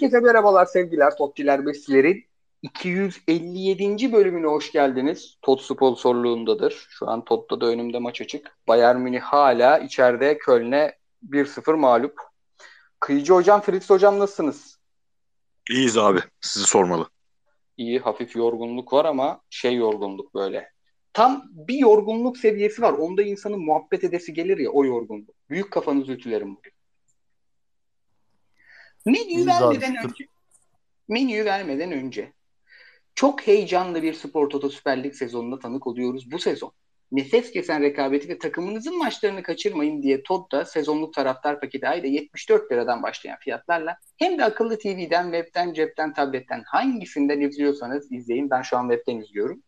Herkese merhabalar sevgiler Tottiler Besilerin 257. bölümüne hoş geldiniz. Tot sponsorluğundadır. Şu an Tot'ta da önümde maç açık. Bayern Münih hala içeride Köln'e 1-0 mağlup. Kıyıcı hocam, Fritz hocam nasılsınız? İyiyiz abi. Sizi sormalı. İyi, hafif yorgunluk var ama şey yorgunluk böyle. Tam bir yorgunluk seviyesi var. Onda insanın muhabbet edesi gelir ya o yorgunluk. Büyük kafanızı ütülerim bugün. Menüyü vermeden önce menüyü vermeden önce çok heyecanlı bir Spor Toto Süper Lig sezonuna tanık oluyoruz bu sezon. Nefes kesen rekabeti ve takımınızın maçlarını kaçırmayın diye Todd'da sezonluk taraftar paketi ayda 74 liradan başlayan fiyatlarla hem de akıllı TV'den, webten, cepten, tabletten hangisinden izliyorsanız izleyin. Ben şu an webten izliyorum.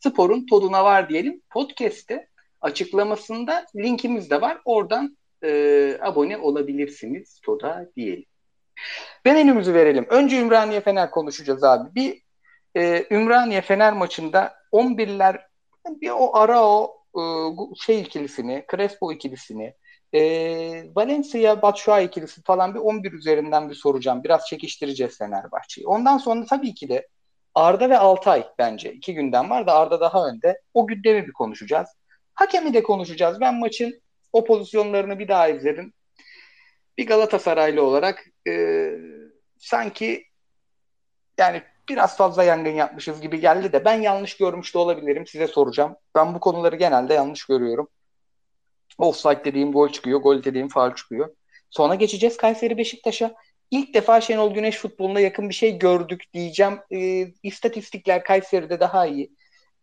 Sporun toduna var diyelim. Podcast'te açıklamasında linkimiz de var. Oradan e, abone olabilirsiniz Toda diyelim. Menümüzü verelim. Önce Ümraniye Fener konuşacağız abi. Bir e, Ümraniye Fener maçında 11'ler bir o ara o e, şey ikilisini, Crespo ikilisini, e, Valencia Batshuayi ikilisi falan bir 11 üzerinden bir soracağım. Biraz çekiştireceğiz Fenerbahçe'yi. Ondan sonra tabii ki de Arda ve Altay bence. iki günden var da Arda daha önde. O gündemi bir konuşacağız. Hakemi de konuşacağız. Ben maçın o pozisyonlarını bir daha izledim bir Galatasaraylı olarak e, sanki yani biraz fazla yangın yapmışız gibi geldi de ben yanlış görmüş de olabilirim. Size soracağım. Ben bu konuları genelde yanlış görüyorum. Offside dediğim gol çıkıyor, gol dediğim faal çıkıyor. Sonra geçeceğiz Kayseri Beşiktaş'a. İlk defa Şenol Güneş futboluna yakın bir şey gördük diyeceğim. E, istatistikler Kayseri'de daha iyi.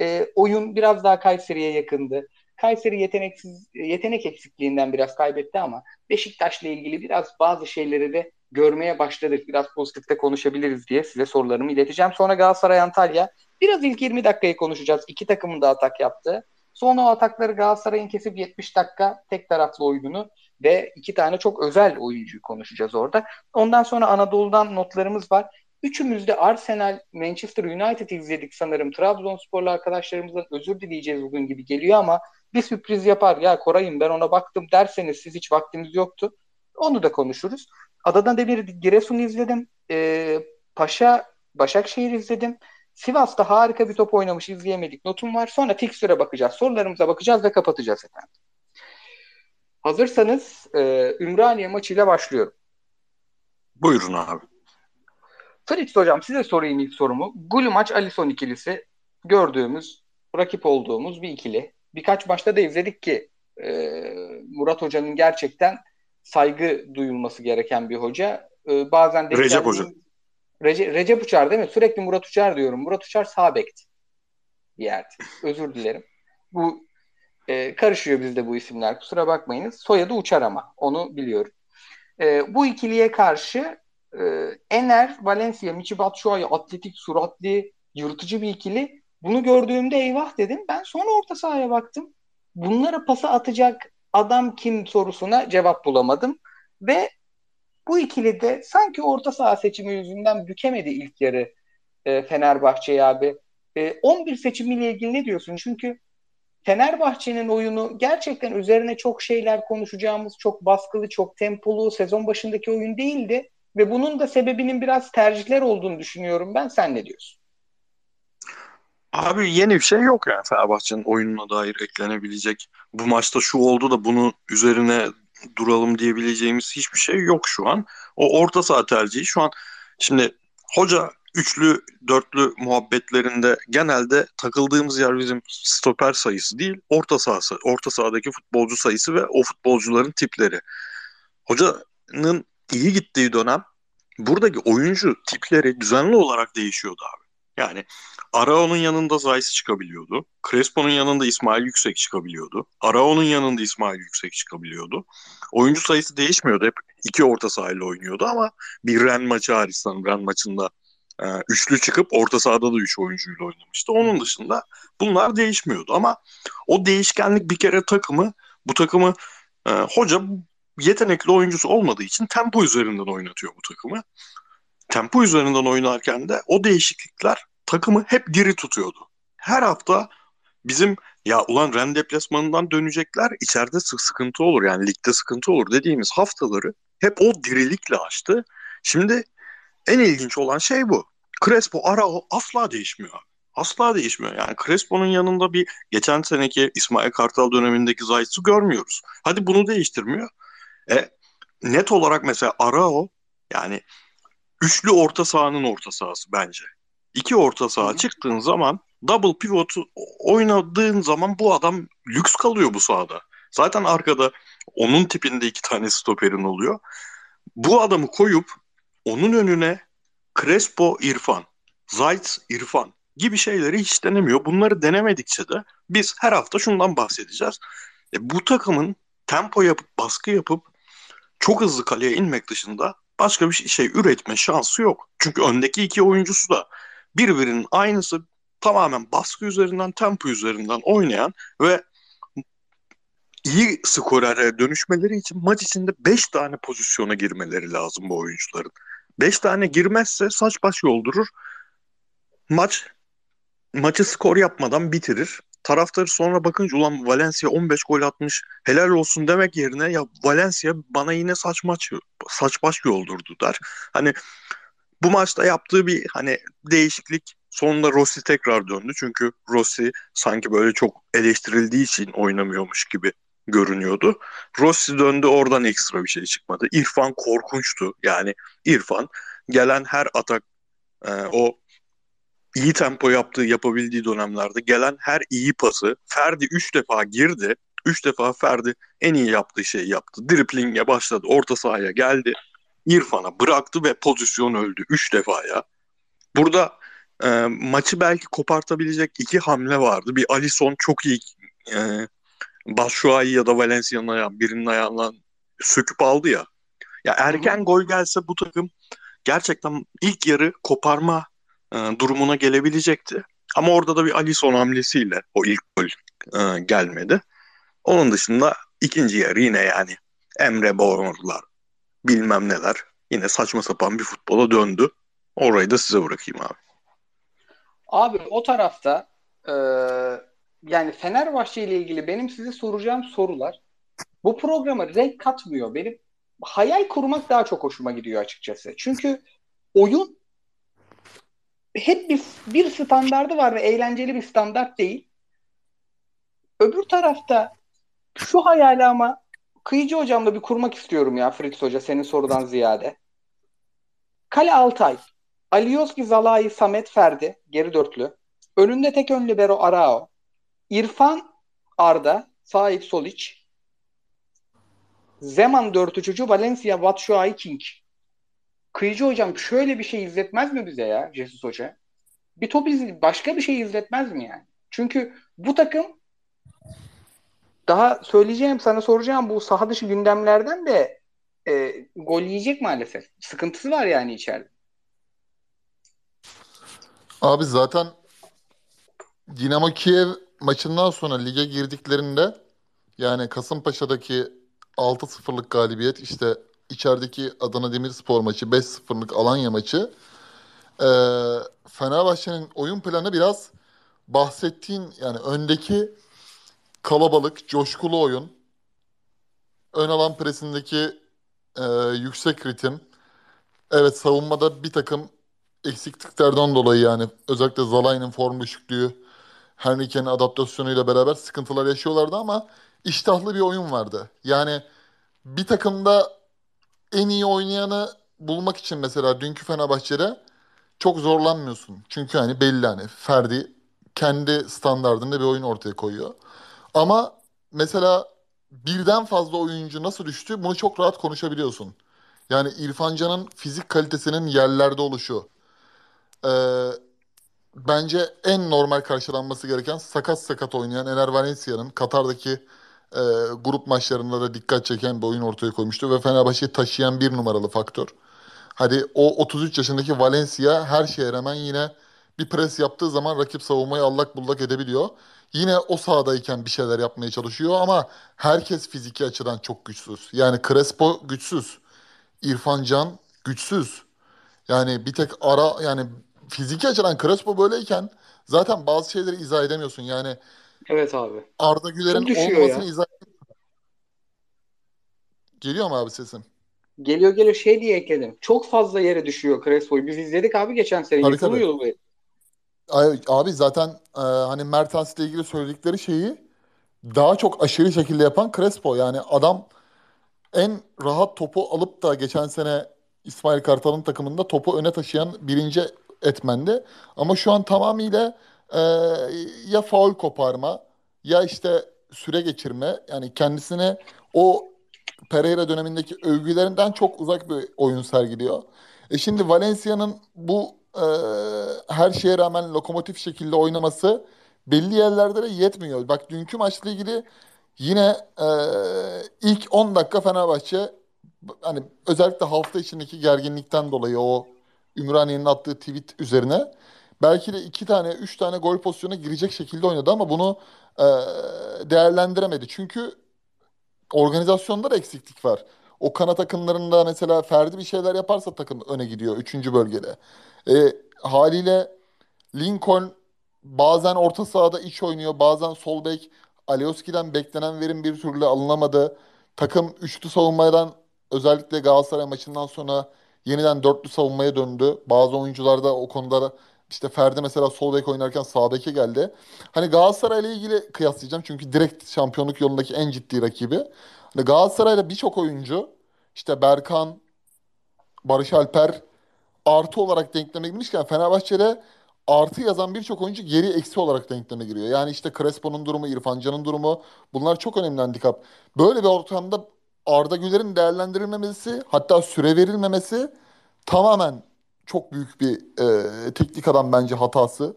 E, oyun biraz daha Kayseri'ye yakındı. Kayseri yeteneksiz yetenek eksikliğinden biraz kaybetti ama Beşiktaş'la ilgili biraz bazı şeyleri de görmeye başladık. Biraz pozitifte konuşabiliriz diye size sorularımı ileteceğim. Sonra Galatasaray Antalya. Biraz ilk 20 dakikayı konuşacağız. İki takımın da atak yaptı. Sonra o atakları Galatasaray'ın kesip 70 dakika tek taraflı oyununu ve iki tane çok özel oyuncuyu konuşacağız orada. Ondan sonra Anadolu'dan notlarımız var. Üçümüz de Arsenal, Manchester United izledik sanırım. Trabzonsporlu arkadaşlarımızdan özür dileyeceğiz bugün gibi geliyor ama bir sürpriz yapar. Ya Koray'ım ben ona baktım derseniz siz hiç vaktiniz yoktu. Onu da konuşuruz. Adana Demir Giresun'u izledim. Ee, Paşa Başakşehir izledim. Sivas'ta harika bir top oynamış izleyemedik. Notum var. Sonra fikstüre bakacağız. Sorularımıza bakacağız ve kapatacağız efendim. Hazırsanız e, Ümraniye maçıyla başlıyorum. Buyurun abi. Fritz hocam size sorayım ilk sorumu. Gulumaç Alison ikilisi gördüğümüz, rakip olduğumuz bir ikili birkaç maçta da izledik ki e, Murat Hoca'nın gerçekten saygı duyulması gereken bir hoca. E, bazen de Recep Hoca. Rece, Recep Uçar değil mi? Sürekli Murat Uçar diyorum. Murat Uçar sağ bekti bir yerde. Özür dilerim. Bu e, karışıyor bizde bu isimler. Kusura bakmayınız. Soyadı Uçar ama. Onu biliyorum. E, bu ikiliye karşı e, Ener, Valencia, Michi Batshuayi atletik, suratlı, yırtıcı bir ikili bunu gördüğümde eyvah dedim. Ben sonra orta sahaya baktım. Bunlara pası atacak adam kim sorusuna cevap bulamadım. Ve bu ikili de sanki orta saha seçimi yüzünden bükemedi ilk yarı e, Fenerbahçe'yi abi. E, 11 seçimiyle ilgili ne diyorsun? Çünkü Fenerbahçe'nin oyunu gerçekten üzerine çok şeyler konuşacağımız, çok baskılı, çok tempolu sezon başındaki oyun değildi. Ve bunun da sebebinin biraz tercihler olduğunu düşünüyorum ben. Sen ne diyorsun? Abi yeni bir şey yok yani Fenerbahçe'nin oyununa dair eklenebilecek. Bu maçta şu oldu da bunu üzerine duralım diyebileceğimiz hiçbir şey yok şu an. O orta saha tercihi şu an şimdi hoca üçlü dörtlü muhabbetlerinde genelde takıldığımız yer bizim stoper sayısı değil orta sahası orta sahadaki futbolcu sayısı ve o futbolcuların tipleri. Hocanın iyi gittiği dönem buradaki oyuncu tipleri düzenli olarak değişiyordu abi. Yani Arao'nun yanında Zayis çıkabiliyordu. Crespo'nun yanında İsmail Yüksek çıkabiliyordu. Arao'nun yanında İsmail Yüksek çıkabiliyordu. Oyuncu sayısı değişmiyordu. Hep iki orta sahayla oynuyordu ama bir Ren maçı hariç sanırım Ren maçında e, üçlü çıkıp orta sahada da üç oyuncuyla oynamıştı. Onun dışında bunlar değişmiyordu ama o değişkenlik bir kere takımı bu takımı e, hoca yetenekli oyuncusu olmadığı için tempo üzerinden oynatıyor bu takımı tempo üzerinden oynarken de o değişiklikler takımı hep diri tutuyordu. Her hafta bizim ya ulan Ren deplasmanından dönecekler içeride sıkıntı olur yani ligde sıkıntı olur dediğimiz haftaları hep o dirilikle açtı. Şimdi en ilginç olan şey bu. Crespo, Arao asla değişmiyor. Asla değişmiyor. Yani Crespo'nun yanında bir geçen seneki İsmail Kartal dönemindeki Zayt'sı görmüyoruz. Hadi bunu değiştirmiyor. E, net olarak mesela Arao yani üçlü orta sahanın orta sahası bence. İki orta saha Hı. çıktığın zaman double pivot oynadığın zaman bu adam lüks kalıyor bu sahada. Zaten arkada onun tipinde iki tane stoperin oluyor. Bu adamı koyup onun önüne Crespo İrfan, Zayt İrfan gibi şeyleri hiç denemiyor. Bunları denemedikçe de biz her hafta şundan bahsedeceğiz. E, bu takımın tempo yapıp baskı yapıp çok hızlı kaleye inmek dışında başka bir şey üretme şansı yok. Çünkü öndeki iki oyuncusu da birbirinin aynısı tamamen baskı üzerinden, tempo üzerinden oynayan ve iyi skorere dönüşmeleri için maç içinde 5 tane pozisyona girmeleri lazım bu oyuncuların. 5 tane girmezse saç baş yoldurur. Maç maçı skor yapmadan bitirir. Taraftarı sonra bakınca ulan Valencia 15 gol atmış helal olsun demek yerine ya Valencia bana yine saç maç saç baş yoldurdu der. Hani bu maçta yaptığı bir hani değişiklik sonunda Rossi tekrar döndü. Çünkü Rossi sanki böyle çok eleştirildiği için oynamıyormuş gibi görünüyordu. Rossi döndü oradan ekstra bir şey çıkmadı. İrfan korkunçtu. Yani İrfan gelen her atak e, o iyi tempo yaptığı yapabildiği dönemlerde gelen her iyi pası Ferdi 3 defa girdi. 3 defa Ferdi en iyi yaptığı şeyi yaptı. Dripling'e başladı. Orta sahaya geldi. İrfan'a bıraktı ve pozisyon öldü. 3 defa ya. Burada e, maçı belki kopartabilecek iki hamle vardı. Bir Alisson çok iyi e, Batshuayi ya da Valencia'nın ayağı, birinin ayağından söküp aldı ya. Ya erken gol gelse bu takım gerçekten ilk yarı koparma e, durumuna gelebilecekti. Ama orada da bir Alisson hamlesiyle o ilk gol e, gelmedi. Onun dışında ikinci yarı yine yani Emre Borlar bilmem neler yine saçma sapan bir futbola döndü. Orayı da size bırakayım abi. Abi o tarafta e, yani Fenerbahçe ile ilgili benim size soracağım sorular bu programa renk katmıyor. Benim hayal kurmak daha çok hoşuma gidiyor açıkçası. Çünkü oyun hep bir, bir standardı var ve eğlenceli bir standart değil. Öbür tarafta şu hayali ama Kıyıcı hocamla bir kurmak istiyorum ya Fritz Hoca senin sorudan ziyade. Kale Altay. Alioski, Zalai, Samet, Ferdi. Geri dörtlü. Önünde tek ön libero Arao. İrfan Arda, Sait Solic, Zeman dört uçucu, Valencia, Batshuayi, King. Kıyıcı hocam şöyle bir şey izletmez mi bize ya Jesus Hoca? Bir top iz başka bir şey izletmez mi yani? Çünkü bu takım daha söyleyeceğim sana soracağım bu saha dışı gündemlerden de e, gol yiyecek maalesef. Sıkıntısı var yani içeride. Abi zaten Dinamo Kiev maçından sonra lige girdiklerinde yani Kasımpaşa'daki 6-0'lık galibiyet işte içerideki Adana Demirspor maçı 5-0'lık Alanya maçı e, Fenerbahçe'nin oyun planı biraz bahsettiğin yani öndeki kalabalık, coşkulu oyun ön alan presindeki e, yüksek ritim evet savunmada bir takım eksikliklerden dolayı yani özellikle Zalai'nin form düşüklüğü Henrique'nin adaptasyonuyla beraber sıkıntılar yaşıyorlardı ama iştahlı bir oyun vardı. Yani bir takımda en iyi oynayanı bulmak için mesela dünkü Fenerbahçe'de çok zorlanmıyorsun. Çünkü hani belli hani Ferdi kendi standartında bir oyun ortaya koyuyor. Ama mesela birden fazla oyuncu nasıl düştü bunu çok rahat konuşabiliyorsun. Yani İrfan Can'ın fizik kalitesinin yerlerde oluşu. Ee, bence en normal karşılanması gereken sakat sakat oynayan Ener Valencia'nın Katar'daki e, grup maçlarında da dikkat çeken bir oyun ortaya koymuştu ve Fenerbahçe'yi taşıyan bir numaralı faktör. Hadi o 33 yaşındaki Valencia her şeye rağmen yine bir pres yaptığı zaman rakip savunmayı allak bullak edebiliyor. Yine o sahadayken bir şeyler yapmaya çalışıyor ama herkes fiziki açıdan çok güçsüz. Yani Crespo güçsüz. İrfan Can güçsüz. Yani bir tek ara yani fiziki açıdan Crespo böyleyken zaten bazı şeyleri izah edemiyorsun. Yani Evet abi. Arda Güler'in olmasını ya. izah Geliyor mu abi sesin? Geliyor geliyor şey diye ekledim. Çok fazla yere düşüyor Crespo'yu. Biz izledik abi geçen sene. Tabii, Yıkılıyor bu. Ay- Abi zaten e, hani Mertens'le ilgili söyledikleri şeyi daha çok aşırı şekilde yapan Crespo. Yani adam en rahat topu alıp da geçen sene İsmail Kartal'ın takımında topu öne taşıyan birinci etmendi. Ama şu an tamamıyla e, ya faul koparma ya işte süre geçirme yani kendisine o Pereira dönemindeki övgülerinden çok uzak bir oyun sergiliyor. E şimdi Valencia'nın bu e, her şeye rağmen lokomotif şekilde oynaması belli yerlerde de yetmiyor. Bak dünkü maçla ilgili yine e, ilk 10 dakika Fenerbahçe hani özellikle hafta içindeki gerginlikten dolayı o Ümraniye'nin attığı tweet üzerine belki de iki tane, üç tane gol pozisyona girecek şekilde oynadı ama bunu e, değerlendiremedi. Çünkü organizasyonda da eksiklik var. O kanat akımlarında mesela Ferdi bir şeyler yaparsa takım öne gidiyor üçüncü bölgede. E, haliyle Lincoln bazen orta sahada iç oynuyor, bazen sol bek. Alioski'den beklenen verim bir türlü alınamadı. Takım üçlü savunmadan özellikle Galatasaray maçından sonra yeniden dörtlü savunmaya döndü. Bazı oyuncular da o konuda işte Ferdi mesela sol bek oynarken sağ beke geldi. Hani Galatasaray ile ilgili kıyaslayacağım çünkü direkt şampiyonluk yolundaki en ciddi rakibi. Hani Galatasaray'da birçok oyuncu işte Berkan, Barış Alper artı olarak denkleme girmişken Fenerbahçe'de artı yazan birçok oyuncu geri eksi olarak denkleme giriyor. Yani işte Crespo'nun durumu, İrfan Can'ın durumu bunlar çok önemli handikap. Böyle bir ortamda Arda Güler'in değerlendirilmemesi hatta süre verilmemesi tamamen çok büyük bir e, teknik adam bence hatası.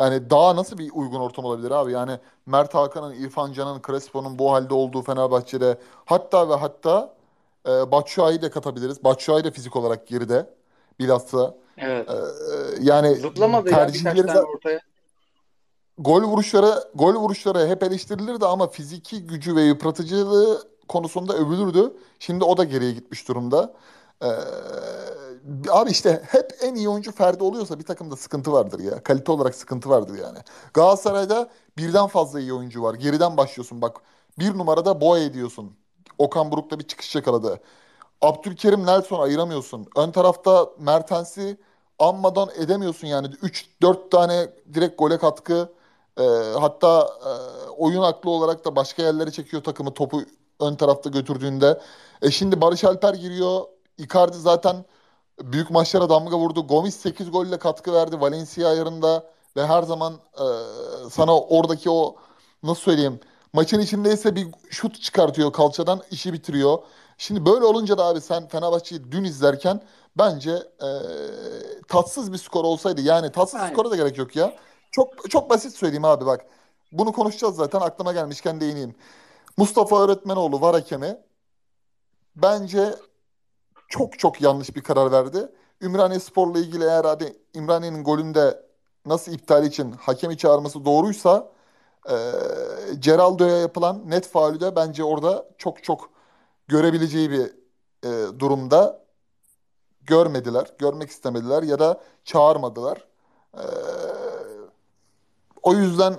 Yani daha nasıl bir uygun ortam olabilir abi? Yani Mert Hakan'ın, İrfan Can'ın, Crespo'nun bu halde olduğu Fenerbahçe'de hatta ve hatta e, Batshuayi'yi de katabiliriz. Batshuayi de fizik olarak geride. Bilhassa Evet. e, yani Zıplamadı ya birkaç tane ortaya. gol vuruşları gol vuruşları hep eleştirilirdi ama fiziki gücü ve yıpratıcılığı konusunda övülürdü. Şimdi o da geriye gitmiş durumda. Ee, abi işte hep en iyi oyuncu Ferdi oluyorsa bir takımda sıkıntı vardır ya. Kalite olarak sıkıntı vardır yani. Galatasaray'da birden fazla iyi oyuncu var. Geriden başlıyorsun bak. Bir numarada Boye ediyorsun. Okan Buruk'ta bir çıkış yakaladı. Abdülkerim Nelson ayıramıyorsun. Ön tarafta Mertens'i anmadan edemiyorsun yani. 3-4 tane direkt gole katkı. Ee, hatta e, oyun aklı olarak da başka yerlere çekiyor takımı topu ön tarafta götürdüğünde. E şimdi Barış Alper giriyor. Icardi zaten büyük maçlara damga vurdu. Gomis 8 golle katkı verdi Valencia ayarında ve her zaman e, sana oradaki o nasıl söyleyeyim maçın içindeyse bir şut çıkartıyor kalçadan işi bitiriyor. Şimdi böyle olunca da abi sen Fenerbahçe'yi dün izlerken bence e, tatsız bir skor olsaydı yani tatsız Aynen. skora da gerek yok ya. Çok çok basit söyleyeyim abi bak. Bunu konuşacağız zaten aklıma gelmişken değineyim. Mustafa Öğretmenoğlu var hakemi. Bence çok çok yanlış bir karar verdi. Ümraniye Spor'la ilgili eğer hadi Ümraniye'nin golünde nasıl iptal için hakemi çağırması doğruysa e, Geraldo'ya yapılan net faulü de bence orada çok çok görebileceği bir e, durumda görmediler, görmek istemediler ya da çağırmadılar. E, o yüzden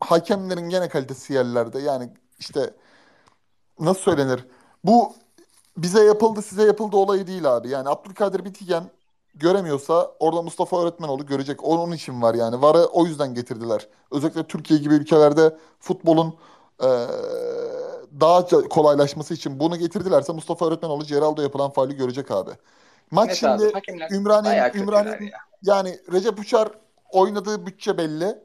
hakemlerin gene kalitesi yerlerde. Yani işte nasıl söylenir? Bu bize yapıldı size yapıldı olayı değil abi. Yani Abdülkadir Bitigen göremiyorsa orada Mustafa Öğretmenoğlu görecek. Onun için var yani. VAR'ı o yüzden getirdiler. Özellikle Türkiye gibi ülkelerde futbolun e, daha kolaylaşması için bunu getirdilerse Mustafa Öğretmenoğlu Geraldo yapılan faali görecek abi. Maç Net şimdi Ümraniye, Ümraniye ya. yani Recep Uçar oynadığı bütçe belli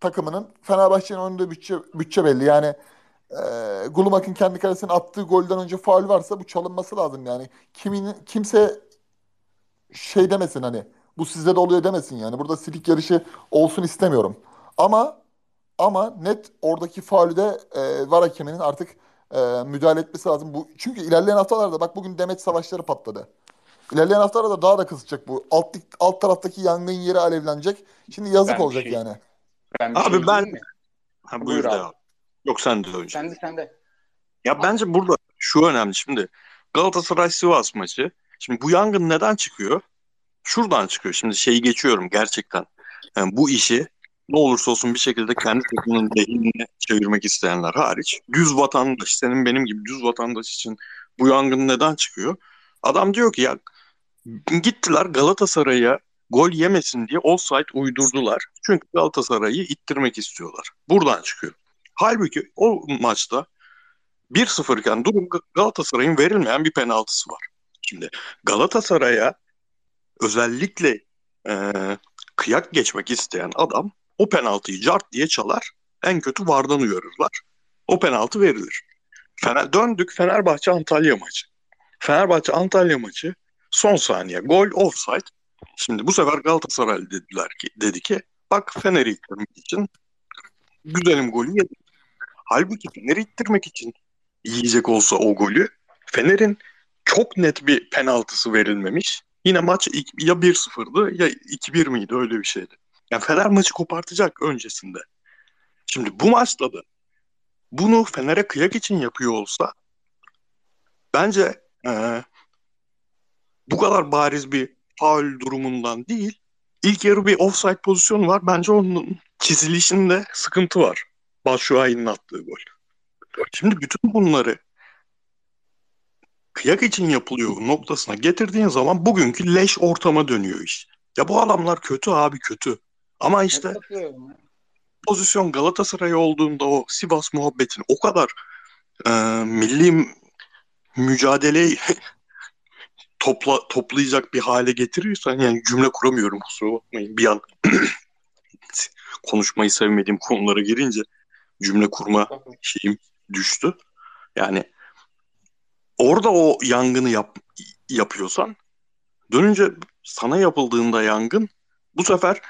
takımının. Fenerbahçe'nin oynadığı bütçe, bütçe belli. Yani e, Gulumak'ın kendi kalesine attığı golden önce faul varsa bu çalınması lazım yani. Kimin kimse şey demesin hani bu sizde de oluyor demesin yani. Burada silik yarışı olsun istemiyorum. Ama ama net oradaki faulü de e, var hakeminin artık e, müdahale etmesi lazım. Bu çünkü ilerleyen haftalarda bak bugün demet savaşları patladı. İlerleyen haftalarda daha da kızacak bu. Alt, alt taraftaki yangın yeri alevlenecek. Şimdi yazık Ben olacak şey- yani. Ben Abi şey ben-? Ha, Buyur buyur abi. abi. Yok sen de önce. Sen de sen de. Ya bence burada şu önemli şimdi. Galatasaray Sivas maçı. Şimdi bu yangın neden çıkıyor? Şuradan çıkıyor. Şimdi şeyi geçiyorum gerçekten. Yani bu işi ne olursa olsun bir şekilde kendi takımının lehine çevirmek isteyenler hariç düz vatandaş, senin benim gibi düz vatandaş için Bu yangın neden çıkıyor? Adam diyor ki ya gittiler Galatasaray'a gol yemesin diye offside uydurdular. Çünkü Galatasaray'ı ittirmek istiyorlar. Buradan çıkıyor. Halbuki o maçta 1-0 iken durum Galatasaray'ın verilmeyen bir penaltısı var. Şimdi Galatasaray'a özellikle e, kıyak geçmek isteyen adam o penaltıyı cart diye çalar. En kötü vardan uyarırlar. O penaltı verilir. Fener, döndük Fenerbahçe Antalya maçı. Fenerbahçe Antalya maçı son saniye gol offside. Şimdi bu sefer Galatasaray dediler ki dedi ki bak Fener'i için güzelim golü yedi. Halbuki Fener'i ittirmek için yiyecek olsa o golü Fener'in çok net bir penaltısı verilmemiş. Yine maç ya 1-0'dı ya 2-1 miydi öyle bir şeydi. Yani Fener maçı kopartacak öncesinde. Şimdi bu maçta da bunu Fener'e kıyak için yapıyor olsa bence e, bu kadar bariz bir faul durumundan değil ilk yarı bir offside pozisyonu var. Bence onun çizilişinde sıkıntı var. Başşuay'ın attığı gol. Şimdi bütün bunları kıyak için yapılıyor noktasına getirdiğin zaman bugünkü leş ortama dönüyor iş. Ya bu adamlar kötü abi kötü. Ama işte pozisyon Galatasaray olduğunda o Sivas muhabbetini o kadar e, milli mücadeleyi topla, toplayacak bir hale getiriyorsan yani cümle kuramıyorum kusura bakmayın bir an konuşmayı sevmediğim konulara girince cümle kurma şeyim düştü. Yani orada o yangını yap, yapıyorsan dönünce sana yapıldığında yangın bu sefer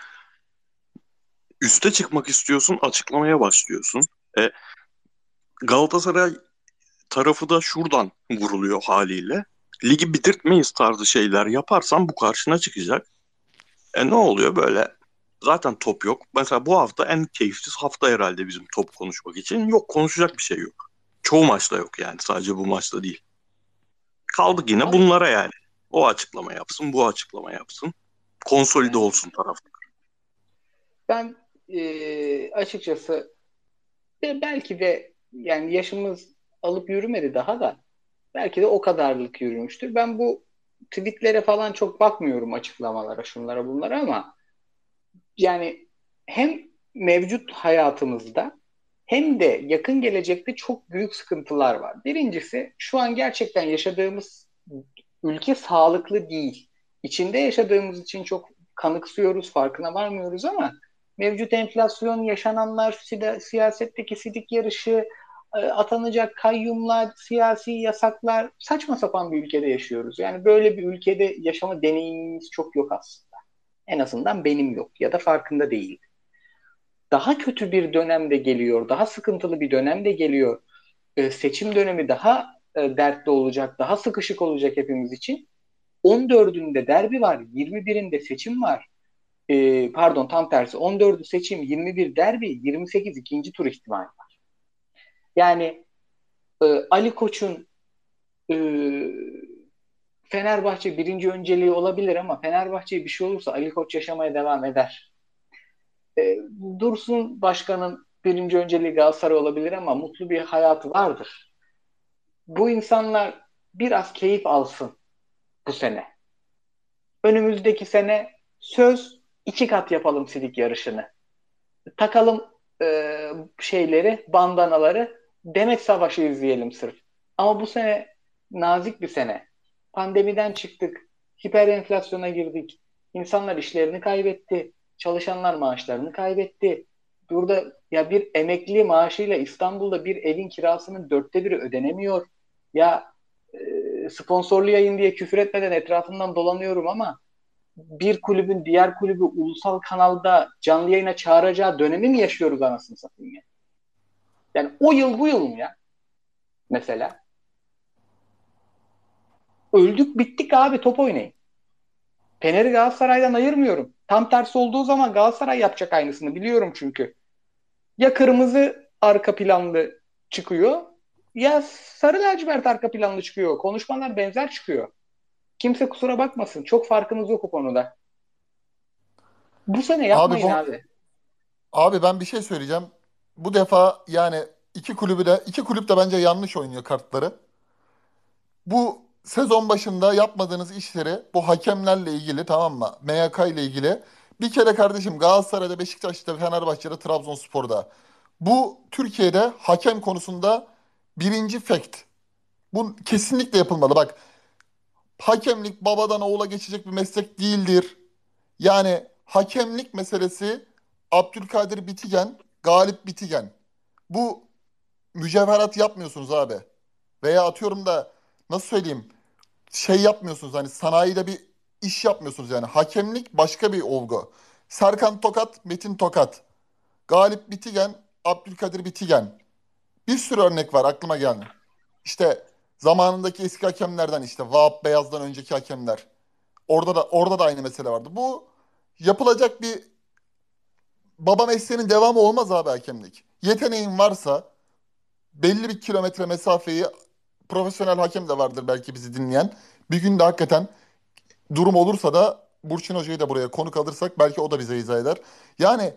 üste çıkmak istiyorsun açıklamaya başlıyorsun. E, Galatasaray tarafı da şuradan vuruluyor haliyle. Ligi bitirtmeyiz tarzı şeyler yaparsan bu karşına çıkacak. E ne oluyor böyle? Zaten top yok. Mesela bu hafta en keyifsiz hafta herhalde bizim top konuşmak için. Yok konuşacak bir şey yok. Çoğu maçta yok yani sadece bu maçta değil. Kaldık yine bunlara yani. O açıklama yapsın, bu açıklama yapsın. Konsolide olsun taraftar. Ben e, açıkçası belki de yani yaşımız alıp yürümedi daha da belki de o kadarlık yürümüştür. Ben bu tweetlere falan çok bakmıyorum açıklamalara, şunlara bunlara ama yani hem mevcut hayatımızda hem de yakın gelecekte çok büyük sıkıntılar var. Birincisi şu an gerçekten yaşadığımız ülke sağlıklı değil. İçinde yaşadığımız için çok kanıksıyoruz, farkına varmıyoruz ama mevcut enflasyon, yaşananlar, si- siyasetteki sidik yarışı, e, atanacak kayyumlar, siyasi yasaklar, saçma sapan bir ülkede yaşıyoruz. Yani böyle bir ülkede yaşama deneyimimiz çok yok aslında. En azından benim yok ya da farkında değil. Daha kötü bir dönemde geliyor, daha sıkıntılı bir dönemde geliyor. E, seçim dönemi daha e, dertli olacak, daha sıkışık olacak hepimiz için. 14'ünde derbi var, 21'inde seçim var. E, pardon tam tersi 14'ü seçim, 21 derbi, 28 ikinci tur ihtimali var. Yani e, Ali Koç'un e, Fenerbahçe birinci önceliği olabilir ama Fenerbahçe'ye bir şey olursa Ali Koç yaşamaya devam eder. E, Dursun Başkan'ın birinci önceliği Galatasaray olabilir ama mutlu bir hayatı vardır. Bu insanlar biraz keyif alsın bu sene. Önümüzdeki sene söz iki kat yapalım sidik yarışını. Takalım e, şeyleri, bandanaları Demet Savaşı izleyelim sırf. Ama bu sene nazik bir sene. Pandemiden çıktık. Hiper enflasyona girdik. İnsanlar işlerini kaybetti. Çalışanlar maaşlarını kaybetti. Burada ya bir emekli maaşıyla İstanbul'da bir evin kirasının dörtte biri ödenemiyor. Ya e, sponsorlu yayın diye küfür etmeden etrafından dolanıyorum ama bir kulübün diğer kulübü ulusal kanalda canlı yayına çağıracağı dönemi mi yaşıyoruz anasını satayım ya? Yani o yıl bu yıl mı ya? Mesela. Öldük bittik abi top oynayın. Fener'i Galatasaray'dan ayırmıyorum. Tam tersi olduğu zaman Galatasaray yapacak aynısını biliyorum çünkü. Ya kırmızı arka planlı çıkıyor ya sarı lacivert arka planlı çıkıyor. Konuşmalar benzer çıkıyor. Kimse kusura bakmasın. Çok farkımız yok o konuda. Bu sene yapmayın abi. Bu, abi. abi ben bir şey söyleyeceğim. Bu defa yani iki kulübü de iki kulüp de bence yanlış oynuyor kartları. bu sezon başında yapmadığınız işleri bu hakemlerle ilgili tamam mı? MYK ile ilgili bir kere kardeşim Galatasaray'da, Beşiktaş'ta, Fenerbahçe'de, Trabzonspor'da bu Türkiye'de hakem konusunda birinci fact. Bu kesinlikle yapılmalı. Bak hakemlik babadan oğula geçecek bir meslek değildir. Yani hakemlik meselesi Abdülkadir Bitigen, Galip Bitigen. Bu mücevherat yapmıyorsunuz abi. Veya atıyorum da nasıl söyleyeyim şey yapmıyorsunuz hani sanayide bir iş yapmıyorsunuz yani. Hakemlik başka bir olgu. Serkan Tokat, Metin Tokat. Galip Bitigen, Abdülkadir Bitigen. Bir sürü örnek var aklıma geldi. İşte zamanındaki eski hakemlerden işte Vahap Beyaz'dan önceki hakemler. Orada da orada da aynı mesele vardı. Bu yapılacak bir baba mesleğinin devamı olmaz abi hakemlik. Yeteneğin varsa belli bir kilometre mesafeyi profesyonel hakem de vardır belki bizi dinleyen. Bir gün de hakikaten durum olursa da Burçin Hoca'yı da buraya konuk alırsak belki o da bize izah eder. Yani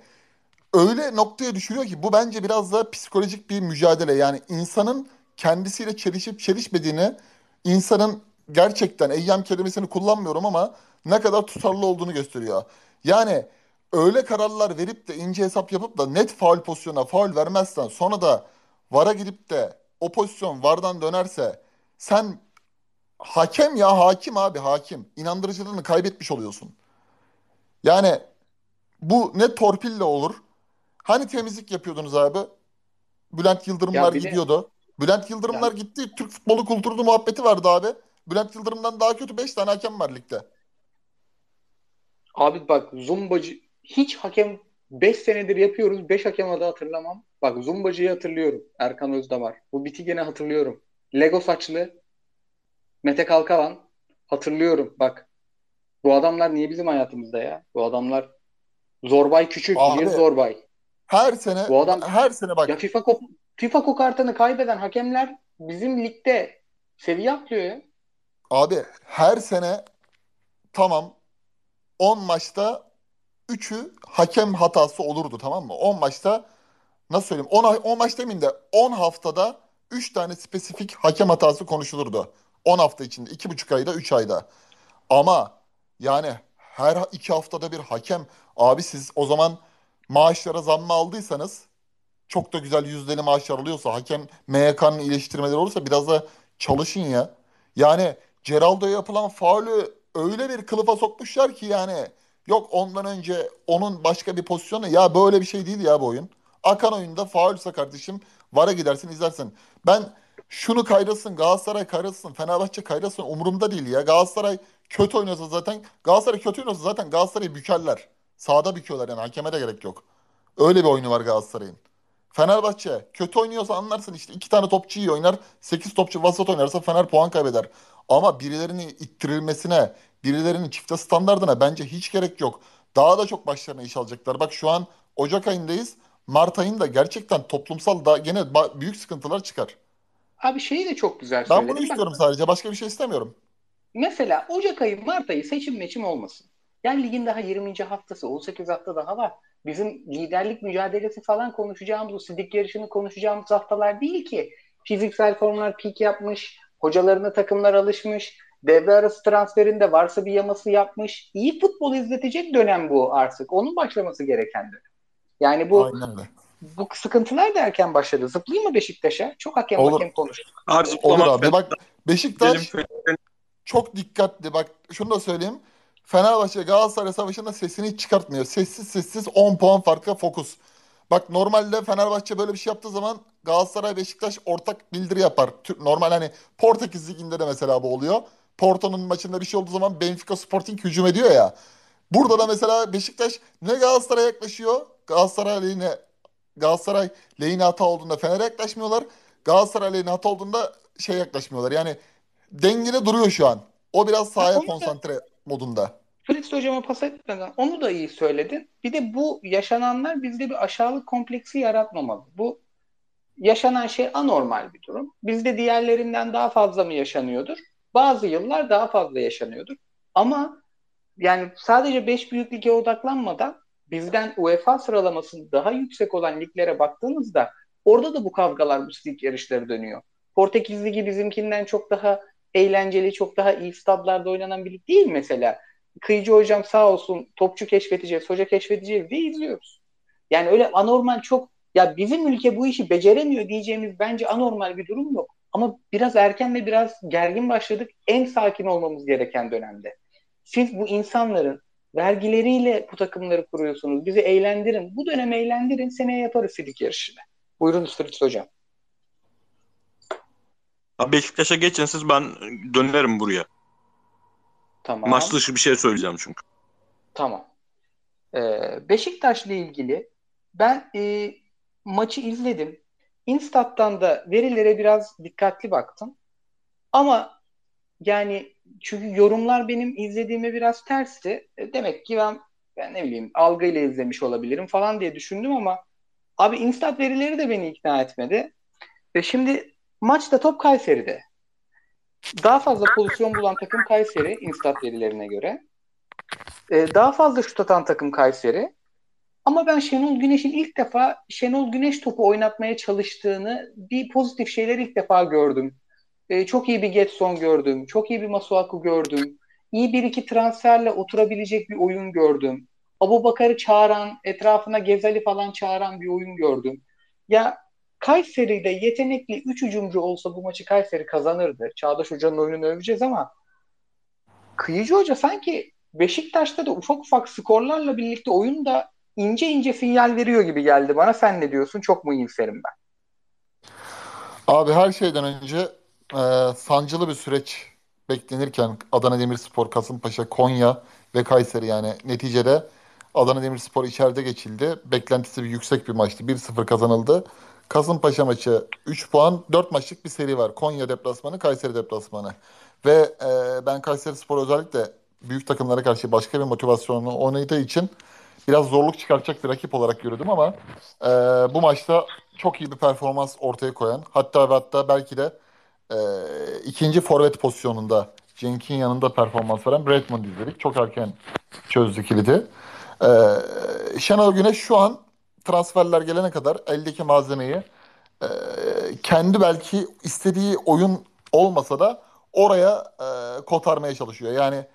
öyle noktaya düşürüyor ki bu bence biraz da psikolojik bir mücadele. Yani insanın kendisiyle çelişip çelişmediğini, insanın gerçekten eyyam kelimesini kullanmıyorum ama ne kadar tutarlı olduğunu gösteriyor. Yani öyle kararlar verip de ince hesap yapıp da net faul pozisyona faul vermezsen sonra da VAR'a gidip de o pozisyon VAR'dan dönerse sen hakem ya hakim abi hakim. İnandırıcılığını kaybetmiş oluyorsun. Yani bu ne torpille olur. Hani temizlik yapıyordunuz abi? Bülent Yıldırımlar de gidiyordu. Bülent Yıldırımlar yani gitti. Türk futbolu kulturdu muhabbeti vardı abi. Bülent Yıldırım'dan daha kötü 5 tane hakem var ligde. abi bak Zumbacı hiç hakem 5 senedir yapıyoruz. 5 hakem adı hatırlamam. Bak Zumbacı'yı hatırlıyorum. Erkan Özdamar. Bu Bitigen'i hatırlıyorum. Lego saçlı Mete Kalkavan hatırlıyorum. Bak bu adamlar niye bizim hayatımızda ya? Bu adamlar Zorbay Küçük, bir Abi Zorbay. her sene Bu adam her sene ya bak FIFA kop FIFA kokartını kaybeden hakemler bizim ligde seviye atlıyor ya. abi her sene tamam 10 maçta 3'ü hakem hatası olurdu tamam mı? 10 maçta nasıl söyleyeyim 10, 10 maç demeyeyim de 10 haftada 3 tane spesifik hakem hatası konuşulurdu. 10 hafta içinde 2,5 ayda 3 ayda. Ama yani her iki haftada bir hakem abi siz o zaman maaşlara zammı aldıysanız çok da güzel yüzdeli maaşlar alıyorsa hakem MYK'nın iyileştirmeleri olursa biraz da çalışın ya. Yani Geraldo'ya yapılan faulü öyle bir kılıfa sokmuşlar ki yani yok ondan önce onun başka bir pozisyonu ya böyle bir şey değil ya bu oyun. Akan oyunda faulse kardeşim VAR'a gidersin izlersin. Ben şunu kayrasın Galatasaray kayrasın Fenerbahçe kayrasın umurumda değil ya. Galatasaray kötü oynasa zaten Galatasaray kötü oynasa zaten Galatasaray'ı bükerler. Sağda büküyorlar yani hakeme de gerek yok. Öyle bir oyunu var Galatasaray'ın. Fenerbahçe kötü oynuyorsa anlarsın işte iki tane topçu iyi oynar. Sekiz topçu vasat oynarsa Fener puan kaybeder. Ama birilerinin ittirilmesine, birilerinin çifte standardına bence hiç gerek yok. Daha da çok başlarına iş alacaklar. Bak şu an Ocak ayındayız. Mart ayında gerçekten toplumsal da gene büyük sıkıntılar çıkar. Abi şeyi de çok güzel Ben bunu söyledin. Bak istiyorum sadece. Başka bir şey istemiyorum. mesela Ocak ayı, Mart ayı seçim meçim olmasın. Yani ligin daha 20. haftası, 18 hafta daha var. Bizim liderlik mücadelesi falan konuşacağımız, o sidik yarışını konuşacağımız haftalar değil ki. Fiziksel formlar pik yapmış, hocalarına takımlar alışmış, devre arası transferinde varsa bir yaması yapmış. İyi futbol izletecek dönem bu artık. Onun başlaması gereken dönem. Yani bu bu sıkıntılar da erken başladı. Zıplayayım mı Beşiktaş'a? Çok hakem Olur. hakem konuştuk. Abi Olur abi. Bak Beşiktaş çok dikkatli. Bak şunu da söyleyeyim. Fenerbahçe Galatasaray savaşında sesini hiç çıkartmıyor. Sessiz sessiz 10 puan farkla fokus. Bak normalde Fenerbahçe böyle bir şey yaptığı zaman Galatasaray Beşiktaş ortak bildiri yapar. Normal hani Portekiz Ligi'nde de mesela bu oluyor. Porto'nun maçında bir şey olduğu zaman Benfica Sporting hücum ediyor ya. Burada da mesela Beşiktaş ne Galatasaray'a yaklaşıyor. Galatasaray lehine Galatasaray lehine hata olduğunda Fener'e yaklaşmıyorlar. Galatasaray lehine hata olduğunda şey yaklaşmıyorlar. Yani dengede duruyor şu an. O biraz Ha, sahaya da konsantre modunda. Fritz hocama pas etmeden onu da iyi söyledin. Bir de bu yaşananlar bizde bir aşağılık kompleksi yaratmamalı. Bu yaşanan şey anormal bir durum. Bizde diğerlerinden daha fazla mı yaşanıyordur? Bazı yıllar daha fazla yaşanıyordur. Ama yani sadece 5 büyük lige odaklanmadan bizden UEFA sıralaması daha yüksek olan liglere baktığımızda orada da bu kavgalar, bu sidik yarışları dönüyor. Portekiz Ligi bizimkinden çok daha eğlenceli, çok daha iyi stadlarda oynanan bir lig değil mesela. Kıyıcı hocam sağ olsun topçu keşfedeceğiz, hoca keşfedeceğiz diye izliyoruz. Yani öyle anormal çok ya bizim ülke bu işi beceremiyor diyeceğimiz bence anormal bir durum yok. Ama biraz erken ve biraz gergin başladık. En sakin olmamız gereken dönemde. Siz bu insanların vergileriyle bu takımları kuruyorsunuz. Bizi eğlendirin. Bu dönem eğlendirin. Seneye yaparız sidik yarışını. Buyurun Fritz Hocam. Beşiktaş'a geçin siz ben dönerim buraya. Tamam. Maç dışı bir şey söyleyeceğim çünkü. Tamam. Ee, Beşiktaş'la ilgili ben e, maçı izledim. Instat'tan da verilere biraz dikkatli baktım. Ama yani çünkü yorumlar benim izlediğime biraz tersti. E, demek ki ben, ben ne bileyim algıyla izlemiş olabilirim falan diye düşündüm ama abi Instat verileri de beni ikna etmedi. Ve şimdi maçta top Kayseri'de. Daha fazla pozisyon bulan takım Kayseri Instat verilerine göre. Ee, daha fazla şut atan takım Kayseri. Ama ben Şenol Güneş'in ilk defa Şenol Güneş topu oynatmaya çalıştığını bir pozitif şeyler ilk defa gördüm. Ee, çok iyi bir Getson gördüm. Çok iyi bir Masuaku gördüm. İyi bir iki transferle oturabilecek bir oyun gördüm. Abu Bakar'ı çağıran, etrafına Gezali falan çağıran bir oyun gördüm. Ya Kayseri'de yetenekli 3 hücumcu olsa bu maçı Kayseri kazanırdı. Çağdaş Hoca'nın oyununu öveceğiz ama Kıyıcı Hoca sanki Beşiktaş'ta da ufak ufak skorlarla birlikte oyunda ince ince sinyal veriyor gibi geldi bana. Sen ne diyorsun? Çok mu iyimserim ben? Abi her şeyden önce e, sancılı bir süreç beklenirken Adana Demirspor, Kasımpaşa, Konya ve Kayseri yani neticede Adana Demirspor içeride geçildi. Beklentisi bir yüksek bir maçtı. 1-0 kazanıldı. Kasımpaşa maçı 3 puan, 4 maçlık bir seri var. Konya deplasmanı, Kayseri deplasmanı. Ve e, ben Kayseri Spor özellikle büyük takımlara karşı başka bir motivasyonla oynadığı için biraz zorluk çıkartacak bir rakip olarak gördüm ama e, bu maçta çok iyi bir performans ortaya koyan hatta ve hatta belki de e, ikinci forvet pozisyonunda Cenk'in yanında performans veren Bradman izledik. Çok erken çözdü kilidi. E, Şenol Güneş şu an transferler gelene kadar eldeki malzemeyi e, kendi belki istediği oyun olmasa da oraya e, kotarmaya çalışıyor. Yani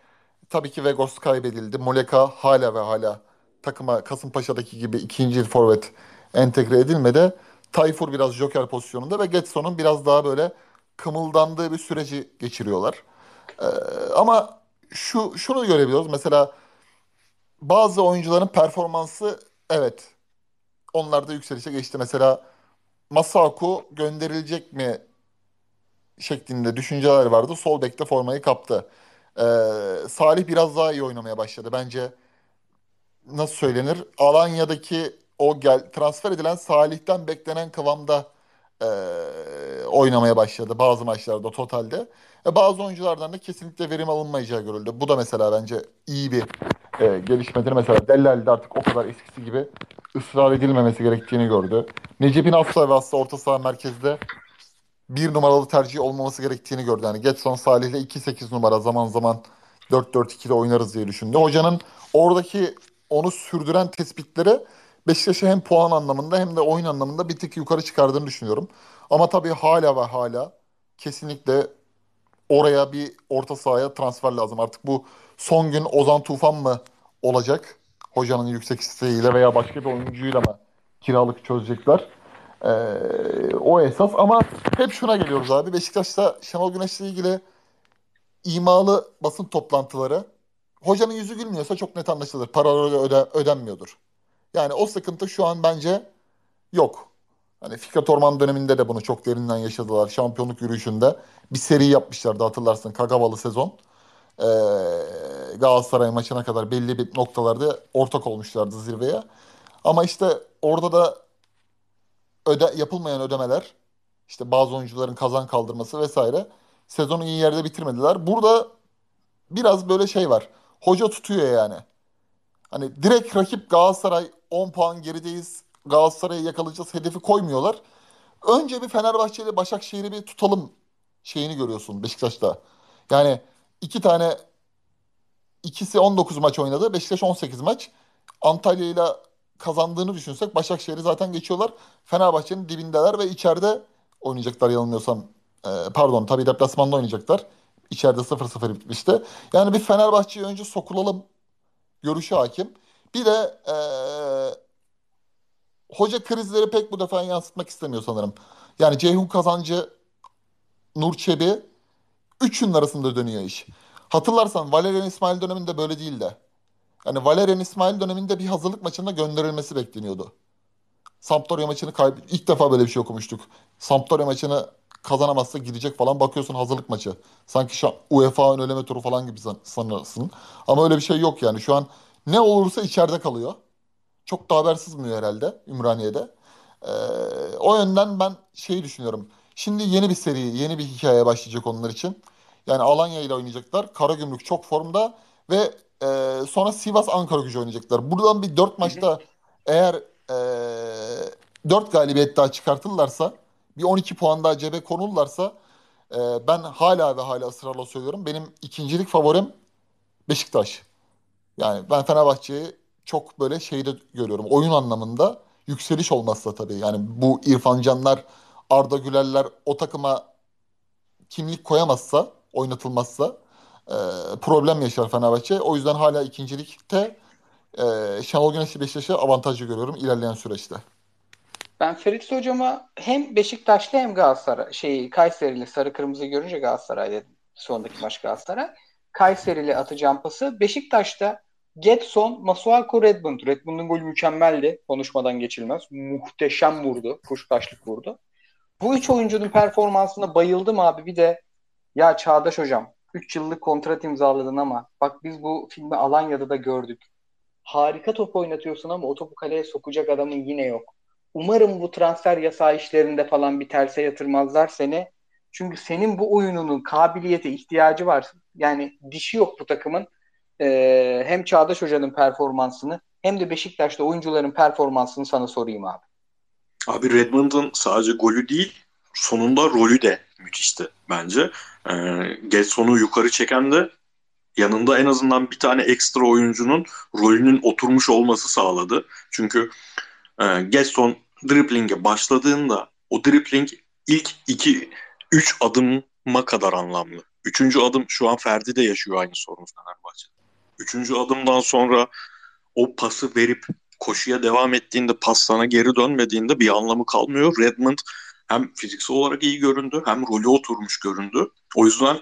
tabii ki Vegos kaybedildi. Muleka hala ve hala takıma Kasımpaşa'daki gibi ikinci forvet entegre edilmedi. Tayfur biraz joker pozisyonunda ve Getson'un biraz daha böyle kımıldandığı bir süreci geçiriyorlar. Ee, ama şu şunu görebiliyoruz. Mesela bazı oyuncuların performansı evet onlar da yükselişe geçti. Mesela Masaku gönderilecek mi şeklinde düşünceler vardı. Sol bekte formayı kaptı. Ee, Salih biraz daha iyi oynamaya başladı. Bence nasıl söylenir? Alanya'daki o gel transfer edilen Salih'ten beklenen kıvamda e, oynamaya başladı bazı maçlarda totalde. E, bazı oyunculardan da kesinlikle verim alınmayacağı görüldü. Bu da mesela bence iyi bir e, gelişmedir. Mesela Dellal'de artık o kadar eskisi gibi ısrar edilmemesi gerektiğini gördü. Necip'in asla ve asla orta saha merkezde bir numaralı tercih olmaması gerektiğini gördü. Yani Getson Salih'le 2-8 numara zaman zaman 4-4-2'de oynarız diye düşündü. Hocanın oradaki onu sürdüren tespitleri Beşiktaş'ı hem puan anlamında hem de oyun anlamında bir tık yukarı çıkardığını düşünüyorum. Ama tabii hala ve hala kesinlikle oraya bir orta sahaya transfer lazım. Artık bu son gün Ozan Tufan mı olacak? Hocanın yüksek isteğiyle veya başka bir oyuncuyla mı kiralık çözecekler? Ee, o esas ama hep şuna geliyoruz abi. Beşiktaş'ta Şenol Güneş'le ilgili imalı basın toplantıları hocanın yüzü gülmüyorsa çok net anlaşılır. Paraları öde, ödenmiyordur. Yani o sıkıntı şu an bence yok. Hani Fikret Orman döneminde de bunu çok derinden yaşadılar. Şampiyonluk yürüyüşünde bir seri yapmışlardı hatırlarsın. Kagavalı sezon. Ee, Galatasaray maçına kadar belli bir noktalarda ortak olmuşlardı zirveye. Ama işte orada da öde, yapılmayan ödemeler, işte bazı oyuncuların kazan kaldırması vesaire sezonu iyi yerde bitirmediler. Burada biraz böyle şey var. Hoca tutuyor yani. Hani direkt rakip Galatasaray 10 puan gerideyiz. Galatasaray'ı yakalayacağız hedefi koymuyorlar. Önce bir Fenerbahçe ile Başakşehir'i bir tutalım şeyini görüyorsun Beşiktaş'ta. Yani iki tane ikisi 19 maç oynadı. Beşiktaş 18 maç. Antalya ile kazandığını düşünsek Başakşehir'i zaten geçiyorlar. Fenerbahçe'nin dibindeler ve içeride oynayacaklar yanılmıyorsam. Ee, pardon tabii deplasmanda oynayacaklar. İçeride 0-0 bitmişti. Yani bir Fenerbahçe'ye önce sokulalım görüşü hakim. Bir de ee, hoca krizleri pek bu defa yansıtmak istemiyor sanırım. Yani Ceyhun Kazancı, Nur Çebi üçünün arasında dönüyor iş. Hatırlarsan Valerian İsmail döneminde böyle değildi. Yani Valerian İsmail döneminde bir hazırlık maçında gönderilmesi bekleniyordu. Sampdoria maçını kayb ilk defa böyle bir şey okumuştuk. Sampdoria maçını kazanamazsa gidecek falan bakıyorsun hazırlık maçı. Sanki şu UEFA ön eleme turu falan gibi sanırsın. Ama öyle bir şey yok yani. Şu an ne olursa içeride kalıyor. Çok da haber sızmıyor herhalde Ümraniye'de. Ee, o yönden ben şeyi düşünüyorum. Şimdi yeni bir seri, yeni bir hikaye başlayacak onlar için. Yani Alanya ile oynayacaklar. Karagümrük çok formda ve e, sonra Sivas Ankara gücü oynayacaklar. Buradan bir dört maçta eğer e, 4 galibiyet daha çıkartırlarsa bir 12 puan daha cebe konurlarsa e, ben hala ve hala ısrarla söylüyorum. Benim ikincilik favorim Beşiktaş. Yani ben Fenerbahçe'yi çok böyle şeyde görüyorum. Oyun anlamında yükseliş olmazsa tabii. Yani bu İrfan Canlar, Arda Gülerler o takıma kimlik koyamazsa, oynatılmazsa e, problem yaşar Fenerbahçe. O yüzden hala ikincilikte e, Şenol Güneş'i Beşiktaş'a avantajlı görüyorum ilerleyen süreçte. Ben Ferit hocama hem Beşiktaşlı hem Galatasaray şey Kayserili sarı kırmızı görünce Galatasaray dedim. Sondaki maç Galatasaray. Kayserili atacağım pası. Beşiktaş'ta Getson, Masuaku, Redmond. Redmond'un golü mükemmeldi. Konuşmadan geçilmez. Muhteşem vurdu. Kuşkaşlık vurdu. Bu üç oyuncunun performansına bayıldım abi. Bir de ya Çağdaş hocam 3 yıllık kontrat imzaladın ama bak biz bu filmi Alanya'da da gördük. Harika top oynatıyorsun ama o topu kaleye sokacak adamın yine yok. Umarım bu transfer yasağı işlerinde falan bir terse yatırmazlar seni. Çünkü senin bu oyununun kabiliyete ihtiyacı var. Yani dişi yok bu takımın. Ee, hem Çağdaş Hoca'nın performansını hem de Beşiktaş'ta oyuncuların performansını sana sorayım abi. Abi Redmond'un sadece golü değil sonunda rolü de müthişti bence. Ee, Getson'u yukarı çeken de yanında en azından bir tane ekstra oyuncunun rolünün oturmuş olması sağladı. Çünkü e, Getson dribbling'e başladığında o dribbling ilk 2 3 adıma kadar anlamlı. Üçüncü adım şu an Ferdi de yaşıyor aynı sorunu Fenerbahçe'de. Üçüncü adımdan sonra o pası verip koşuya devam ettiğinde pas sana geri dönmediğinde bir anlamı kalmıyor. Redmond hem fiziksel olarak iyi göründü hem rolü oturmuş göründü. O yüzden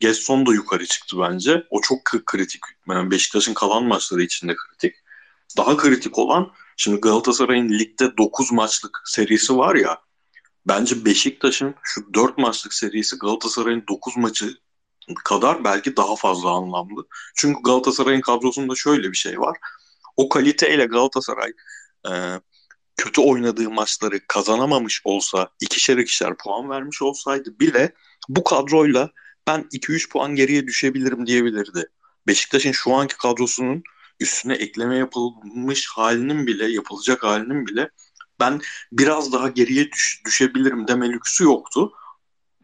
Gesson da yukarı çıktı bence. O çok kritik. Yani Beşiktaş'ın kalan maçları içinde kritik. Daha kritik olan şimdi Galatasaray'ın ligde 9 maçlık serisi var ya bence Beşiktaş'ın şu 4 maçlık serisi Galatasaray'ın 9 maçı kadar belki daha fazla anlamlı. Çünkü Galatasaray'ın kadrosunda şöyle bir şey var. O kaliteyle Galatasaray e, kötü oynadığı maçları kazanamamış olsa, ikişer ikişer puan vermiş olsaydı bile bu kadroyla ben 2-3 puan geriye düşebilirim diyebilirdi. Beşiktaş'ın şu anki kadrosunun üstüne ekleme yapılmış halinin bile, yapılacak halinin bile ben biraz daha geriye düş, düşebilirim deme lüksü yoktu.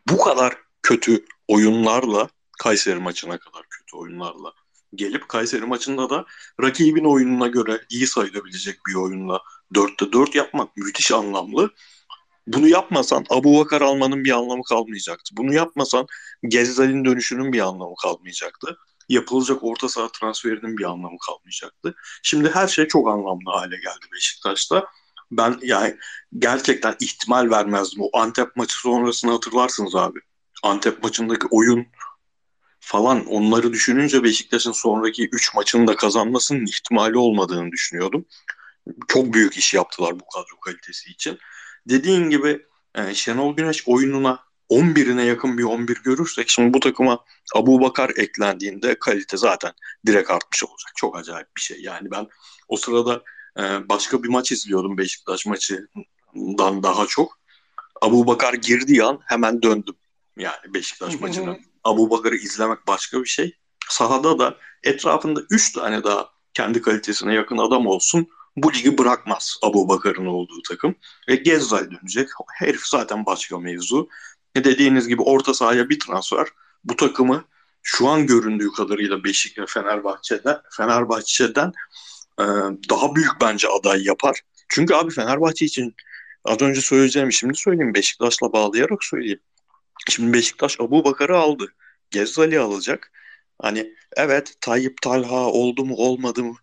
Bu kadar kötü oyunlarla Kayseri maçına kadar kötü oyunlarla gelip Kayseri maçında da rakibin oyununa göre iyi sayılabilecek bir oyunla 4'te 4 yapmak müthiş anlamlı. Bunu yapmasan Abu Bakar almanın bir anlamı kalmayacaktı. Bunu yapmasan Gezzal'in dönüşünün bir anlamı kalmayacaktı. Yapılacak orta saha transferinin bir anlamı kalmayacaktı. Şimdi her şey çok anlamlı hale geldi Beşiktaş'ta. Ben yani gerçekten ihtimal vermezdim. O Antep maçı sonrasını hatırlarsınız abi. Antep maçındaki oyun falan onları düşününce Beşiktaş'ın sonraki 3 maçını da kazanmasının ihtimali olmadığını düşünüyordum. Çok büyük iş yaptılar bu kadro kalitesi için. Dediğin gibi e, Şenol Güneş oyununa 11'ine yakın bir 11 görürsek şimdi bu takıma Abu Bakar eklendiğinde kalite zaten direkt artmış olacak. Çok acayip bir şey. Yani ben o sırada e, başka bir maç izliyordum Beşiktaş maçından daha çok. Abu Bakar girdiği an hemen döndüm. Yani Beşiktaş maçına. Abu Bakar'ı izlemek başka bir şey. Sahada da etrafında 3 tane daha kendi kalitesine yakın adam olsun bu ligi bırakmaz Abu Bakar'ın olduğu takım. Ve Gezzal dönecek. Herif zaten başka mevzu. Dediğiniz gibi orta sahaya bir transfer bu takımı şu an göründüğü kadarıyla Beşiktaş Fenerbahçe'den Fenerbahçe'den e, daha büyük bence aday yapar. Çünkü abi Fenerbahçe için az önce söyleyeceğim şimdi söyleyeyim Beşiktaş'la bağlayarak söyleyeyim. Şimdi Beşiktaş Abu Bakar'ı aldı. Gezzali alacak. Hani evet Tayyip Talha oldu mu olmadı mı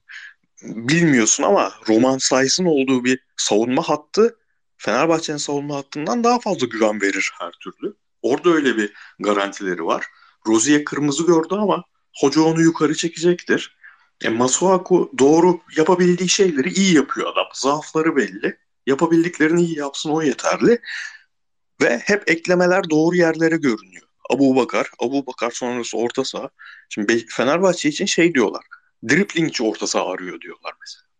bilmiyorsun ama Roman Saiz'in olduğu bir savunma hattı Fenerbahçe'nin savunma hattından daha fazla güven verir her türlü. Orada öyle bir garantileri var. Rozier kırmızı gördü ama hoca onu yukarı çekecektir. E, Masuaku doğru yapabildiği şeyleri iyi yapıyor adam. Zaafları belli. Yapabildiklerini iyi yapsın o yeterli. Ve hep eklemeler doğru yerlere görünüyor. Abu Bakar, Abu Bakar sonrası orta saha. Şimdi Fenerbahçe için şey diyorlar. Driplingçi orta saha arıyor diyorlar mesela.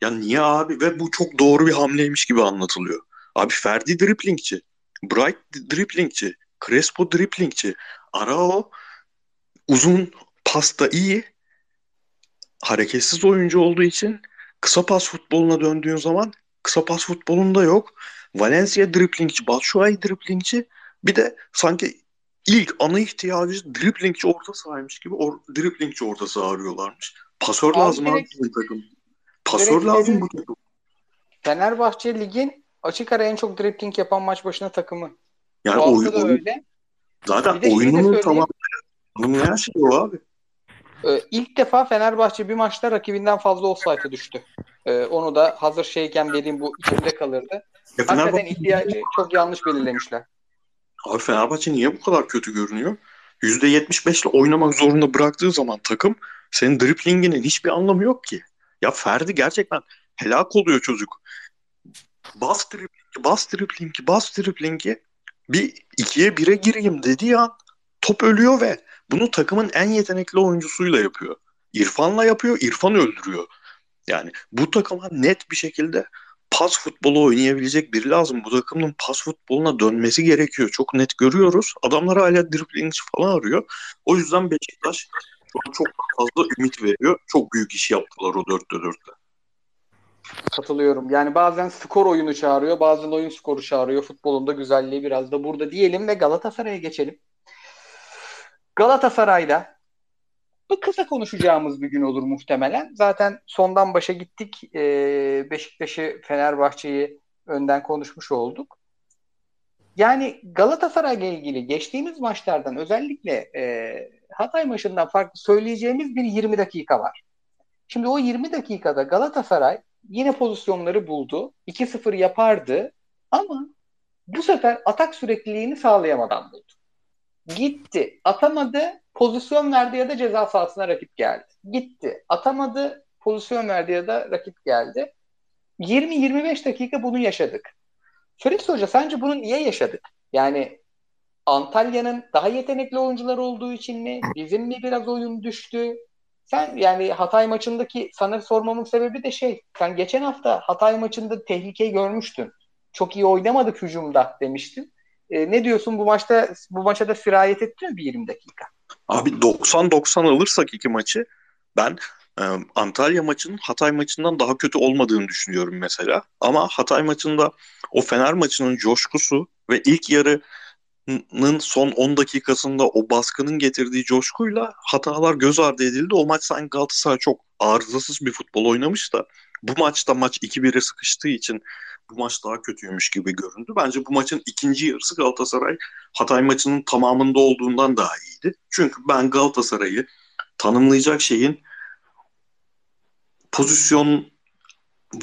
Ya niye abi? Ve bu çok doğru bir hamleymiş gibi anlatılıyor. Abi Ferdi driplingçi. Bright driplingçi. Crespo driplingçi. Arao uzun pasta iyi. Hareketsiz oyuncu olduğu için kısa pas futboluna döndüğün zaman kısa pas futbolunda yok. Valencia driplingçi, Batshuayi driplingçi. Bir de sanki ilk ana ihtiyacı driplingçi orta sahaymış gibi or, driplingçi orta saha arıyorlarmış. Pasör abi lazım abi takım. Pasör lazım bu takım. Fenerbahçe ligin açık ara en çok dripling yapan maç başına takımı. Yani bu oyun, da öyle. Zaten oyunun tamamı her şey o abi. Ee, ilk defa Fenerbahçe bir maçta rakibinden fazla offside'a düştü. Ee, onu da hazır şeyken vereyim bu içimde kalırdı. Ya Hakikaten ihtiyacı çok yanlış belirlemişler. Abi Fenerbahçe niye bu kadar kötü görünüyor? %75 ile oynamak zorunda bıraktığı zaman takım senin driplinginin hiçbir anlamı yok ki. Ya Ferdi gerçekten helak oluyor çocuk. Bas driplingi, bas driplingi, bas driplingi bir ikiye bire gireyim dedi ya top ölüyor ve bunu takımın en yetenekli oyuncusuyla yapıyor. İrfan'la yapıyor, İrfan öldürüyor. Yani bu takıma net bir şekilde pas futbolu oynayabilecek biri lazım. Bu takımın pas futboluna dönmesi gerekiyor. Çok net görüyoruz. Adamlar hala dribbling falan arıyor. O yüzden Beşiktaş çok, çok fazla ümit veriyor. Çok büyük iş yaptılar o 4'te 4'te. Katılıyorum. Yani bazen skor oyunu çağırıyor, bazen oyun skoru çağırıyor. Futbolun da güzelliği biraz da burada diyelim ve Galatasaray'a geçelim. Galatasaray'da bu kısa konuşacağımız bir gün olur muhtemelen. Zaten sondan başa gittik. Ee, Beşiktaş'ı, Fenerbahçe'yi önden konuşmuş olduk. Yani Galatasaray ile ilgili geçtiğimiz maçlardan özellikle e, Hatay maçından farklı söyleyeceğimiz bir 20 dakika var. Şimdi o 20 dakikada Galatasaray yine pozisyonları buldu. 2-0 yapardı ama bu sefer atak sürekliliğini sağlayamadan buldu. Gitti, atamadı, pozisyon verdi ya da ceza sahasına rakip geldi. Gitti, atamadı, pozisyon verdi ya da rakip geldi. 20-25 dakika bunu yaşadık. Fritz Hoca sence bunu niye yaşadık? Yani Antalya'nın daha yetenekli oyuncular olduğu için mi? Bizim mi biraz oyun düştü? Sen yani Hatay maçındaki sana sormamın sebebi de şey. Sen geçen hafta Hatay maçında tehlikeyi görmüştün. Çok iyi oynamadık hücumda demiştin. E, ne diyorsun bu maçta bu maça da sirayet etti mi bir 20 dakika? Abi 90-90 alırsak iki maçı ben e, Antalya maçının Hatay maçından daha kötü olmadığını düşünüyorum mesela. Ama Hatay maçında o Fener maçının coşkusu ve ilk yarı son 10 dakikasında o baskının getirdiği coşkuyla hatalar göz ardı edildi. O maç sanki Galatasaray çok arızasız bir futbol oynamış da bu maçta maç 2-1'e sıkıştığı için bu maç daha kötüymüş gibi göründü. Bence bu maçın ikinci yarısı Galatasaray Hatay maçının tamamında olduğundan daha iyiydi. Çünkü ben Galatasaray'ı tanımlayacak şeyin pozisyon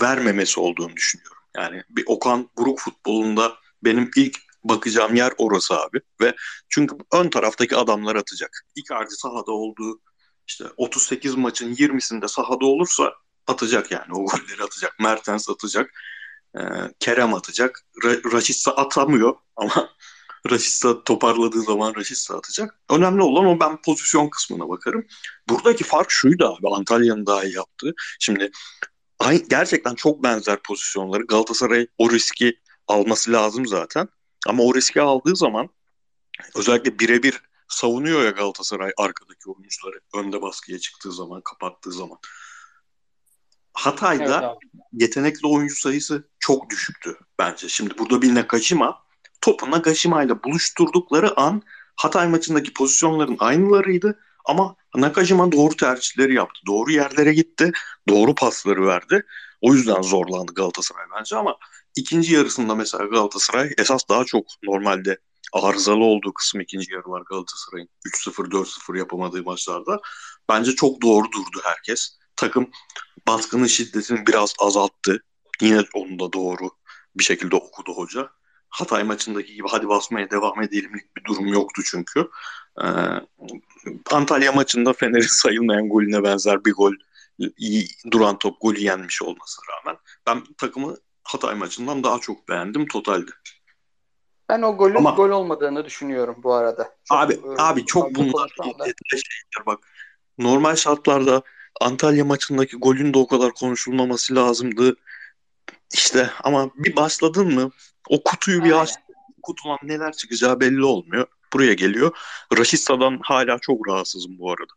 vermemesi olduğunu düşünüyorum. Yani bir Okan Buruk futbolunda benim ilk bakacağım yer orası abi. Ve çünkü ön taraftaki adamlar atacak. Icardi sahada olduğu işte 38 maçın 20'sinde sahada olursa atacak yani o golleri atacak. Mertens atacak. E, Kerem atacak. Ra- Raşitsa atamıyor ama Raşitsa toparladığı zaman Raşitsa atacak. Önemli olan o ben pozisyon kısmına bakarım. Buradaki fark şuydu abi Antalya'nın daha iyi yaptığı. Şimdi gerçekten çok benzer pozisyonları Galatasaray o riski alması lazım zaten. Ama o riski aldığı zaman özellikle birebir savunuyor ya Galatasaray arkadaki oyuncuları önde baskıya çıktığı zaman, kapattığı zaman. Hatay'da evet, yetenekli oyuncu sayısı çok düşüktü bence. Şimdi burada bir Nakajima topu Nakajima ile buluşturdukları an Hatay maçındaki pozisyonların aynılarıydı ama Nakajima doğru tercihleri yaptı. Doğru yerlere gitti. Doğru pasları verdi. O yüzden zorlandı Galatasaray bence ama ikinci yarısında mesela Galatasaray esas daha çok normalde arızalı olduğu kısım ikinci yarı var Galatasaray'ın. 3-0 4-0 yapamadığı maçlarda. Bence çok doğru durdu herkes. Takım baskının şiddetini biraz azalttı. Yine onu da doğru bir şekilde okudu hoca. Hatay maçındaki gibi hadi basmaya devam edelimlik bir durum yoktu çünkü. Ee, Antalya maçında Fener'in sayılmayan golüne benzer bir gol iyi duran top golü yenmiş olmasına rağmen ben takımı Hatay maçından daha çok beğendim totalde. Ben o golün Ama, gol olmadığını düşünüyorum bu arada. Çok, abi e, abi çok bunlar şeyler bak. Normal şartlarda Antalya maçındaki golün de o kadar konuşulmaması lazımdı. İşte ama bir başladın mı o kutuyu bir aç kutudan neler çıkacağı belli olmuyor. Buraya geliyor. Raşitsa'dan hala çok rahatsızım bu arada.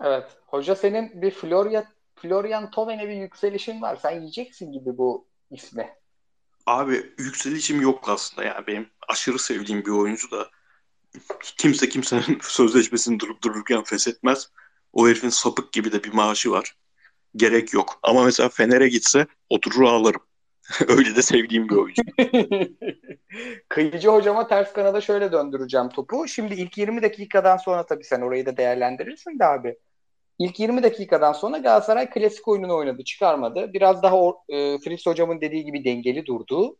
Evet. Hoca senin bir Florian, Florian Toven'e bir yükselişin var. Sen yiyeceksin gibi bu ismi. Abi yükselişim yok aslında yani benim aşırı sevdiğim bir oyuncu da kimse kimsenin sözleşmesini durup dururken feshetmez. O herifin sapık gibi de bir maaşı var. Gerek yok. Ama mesela Fener'e gitse oturur ağlarım. Öyle de sevdiğim bir oyuncu. Kıyıcı hocama ters kanada şöyle döndüreceğim topu. Şimdi ilk 20 dakikadan sonra tabii sen orayı da değerlendirirsin de abi. İlk 20 dakikadan sonra Galatasaray klasik oyununu oynadı, çıkarmadı. Biraz daha o, e, Fritz hocamın dediği gibi dengeli durdu.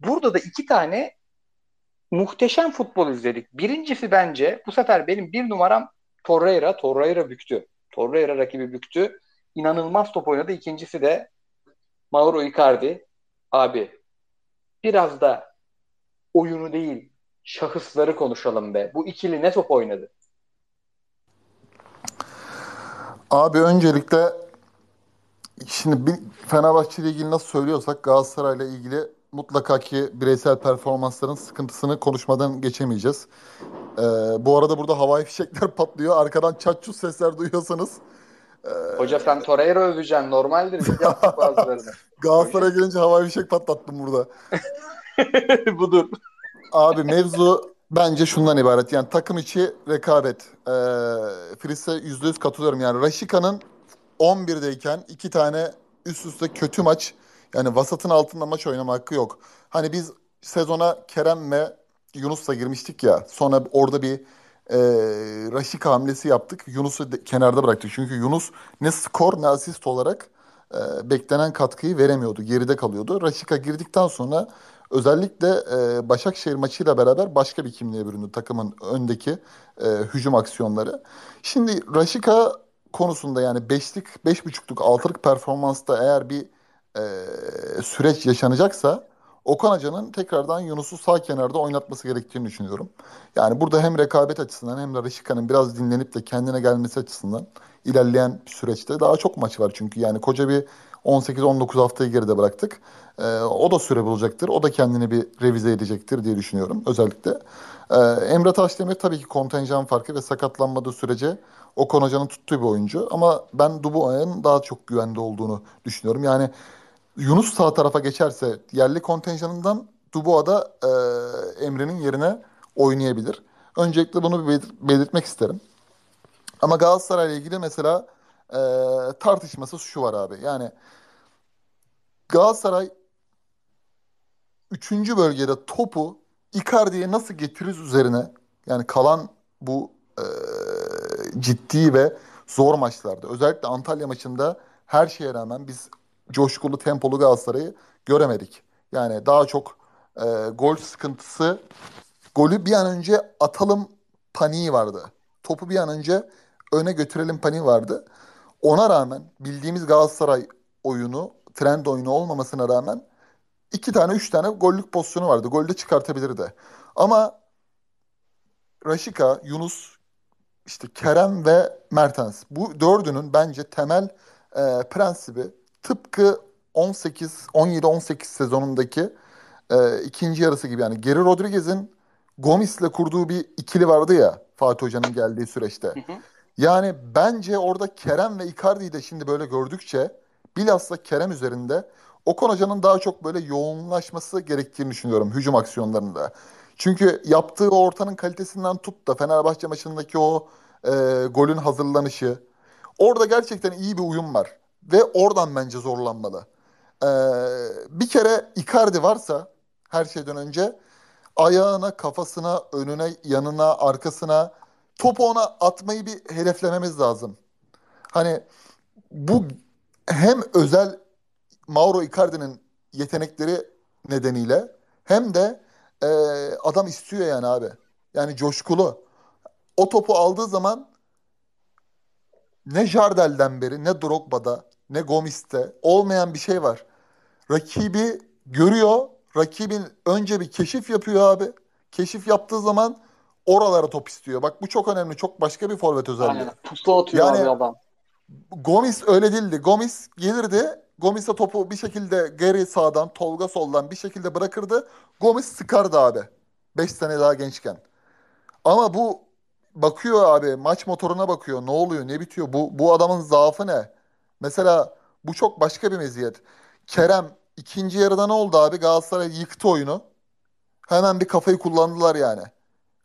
Burada da iki tane muhteşem futbol izledik. Birincisi bence bu sefer benim bir numaram Torreira. Torreira büktü. Torreira rakibi büktü. İnanılmaz top oynadı. İkincisi de Mauro Icardi. Abi biraz da oyunu değil şahısları konuşalım be. Bu ikili ne top oynadı? Abi öncelikle şimdi bir Fenerbahçe ile ilgili nasıl söylüyorsak Galatasaray ile ilgili mutlaka ki bireysel performansların sıkıntısını konuşmadan geçemeyeceğiz. Ee, bu arada burada havai fişekler patlıyor. Arkadan çatçut sesler duyuyorsanız. E... Hoca sen Torreira öveceksin. Normaldir. Biz yaptık bazılarını. Galatasaray'a gelince havai fişek patlattım burada. Budur. Abi mevzu bence şundan ibaret. Yani takım içi rekabet. Ee, Fris'e %100 katılıyorum. Yani Raşika'nın 11'deyken iki tane üst üste kötü maç yani vasatın altında maç oynama hakkı yok. Hani biz sezona Kerem ve Yunus'la girmiştik ya. Sonra orada bir e, Raşika hamlesi yaptık. Yunus'u de, kenarda bıraktık. Çünkü Yunus ne skor ne asist olarak e, beklenen katkıyı veremiyordu. Geride kalıyordu. Raşika girdikten sonra özellikle e, Başakşehir maçıyla beraber başka bir kimliğe büründü takımın öndeki e, hücum aksiyonları. Şimdi Raşika konusunda yani beşlik, beş buçukluk, altılık performansta eğer bir e, süreç yaşanacaksa Okan Hoca'nın tekrardan Yunus'u sağ kenarda oynatması gerektiğini düşünüyorum. Yani burada hem rekabet açısından hem de Rışika'nın biraz dinlenip de kendine gelmesi açısından ilerleyen süreçte daha çok maç var çünkü. Yani koca bir 18-19 haftayı geride bıraktık. Ee, o da süre bulacaktır. O da kendini bir revize edecektir diye düşünüyorum özellikle. Ee, Emre Taşdemir tabii ki kontenjan farkı ve sakatlanmadığı sürece Okan Hoca'nın tuttuğu bir oyuncu. Ama ben Dubois'ın daha çok güvende olduğunu düşünüyorum. Yani Yunus sağ tarafa geçerse yerli kontenjanından Dubois da e, Emre'nin yerine oynayabilir. Öncelikle bunu bir belirtmek isterim. Ama Galatasaray ile ilgili mesela e, tartışması şu var abi. Yani Galatasaray 3. bölgede topu Icardi'ye nasıl getiririz üzerine yani kalan bu e, ciddi ve zor maçlarda özellikle Antalya maçında her şeye rağmen biz coşkulu, tempolu Galatasaray'ı göremedik. Yani daha çok e, gol sıkıntısı, golü bir an önce atalım paniği vardı. Topu bir an önce öne götürelim paniği vardı. Ona rağmen bildiğimiz Galatasaray oyunu, trend oyunu olmamasına rağmen iki tane, üç tane gollük pozisyonu vardı. Golde çıkartabilirdi. Ama Raşika, Yunus, işte Kerem ve Mertens. Bu dördünün bence temel e, prensibi tıpkı 18 17-18 sezonundaki e, ikinci yarısı gibi yani Geri Rodriguez'in Gomis'le kurduğu bir ikili vardı ya Fatih Hoca'nın geldiği süreçte. Hı hı. Yani bence orada Kerem ve Icardi'yi de şimdi böyle gördükçe bilhassa Kerem üzerinde Okan Hoca'nın daha çok böyle yoğunlaşması gerektiğini düşünüyorum hücum aksiyonlarında. Çünkü yaptığı ortanın kalitesinden tut da Fenerbahçe maçındaki o e, golün hazırlanışı. Orada gerçekten iyi bir uyum var. Ve oradan bence zorlanmalı. Ee, bir kere Icardi varsa her şeyden önce Ayağına, kafasına, önüne, yanına, arkasına topu ona atmayı bir hedeflememiz lazım. Hani bu hem özel Mauro Icardi'nin yetenekleri nedeniyle hem de e, adam istiyor yani abi. Yani coşkulu. O topu aldığı zaman ne Jardel'den beri ne Drogba'da ne Gomis'te olmayan bir şey var. Rakibi görüyor. Rakibin önce bir keşif yapıyor abi. Keşif yaptığı zaman oralara top istiyor. Bak bu çok önemli. Çok başka bir forvet özelliği. Aynen. Pusula atıyor yani, abi adam. Gomis öyle değildi. Gomis gelirdi. Gomis'e topu bir şekilde geri sağdan, Tolga soldan bir şekilde bırakırdı. Gomis sıkardı abi. 5 sene daha gençken. Ama bu bakıyor abi maç motoruna bakıyor. Ne oluyor, ne bitiyor? Bu bu adamın zaafı ne? Mesela bu çok başka bir meziyet. Kerem ikinci yarıda ne oldu abi? Galatasaray yıktı oyunu. Hemen bir kafayı kullandılar yani.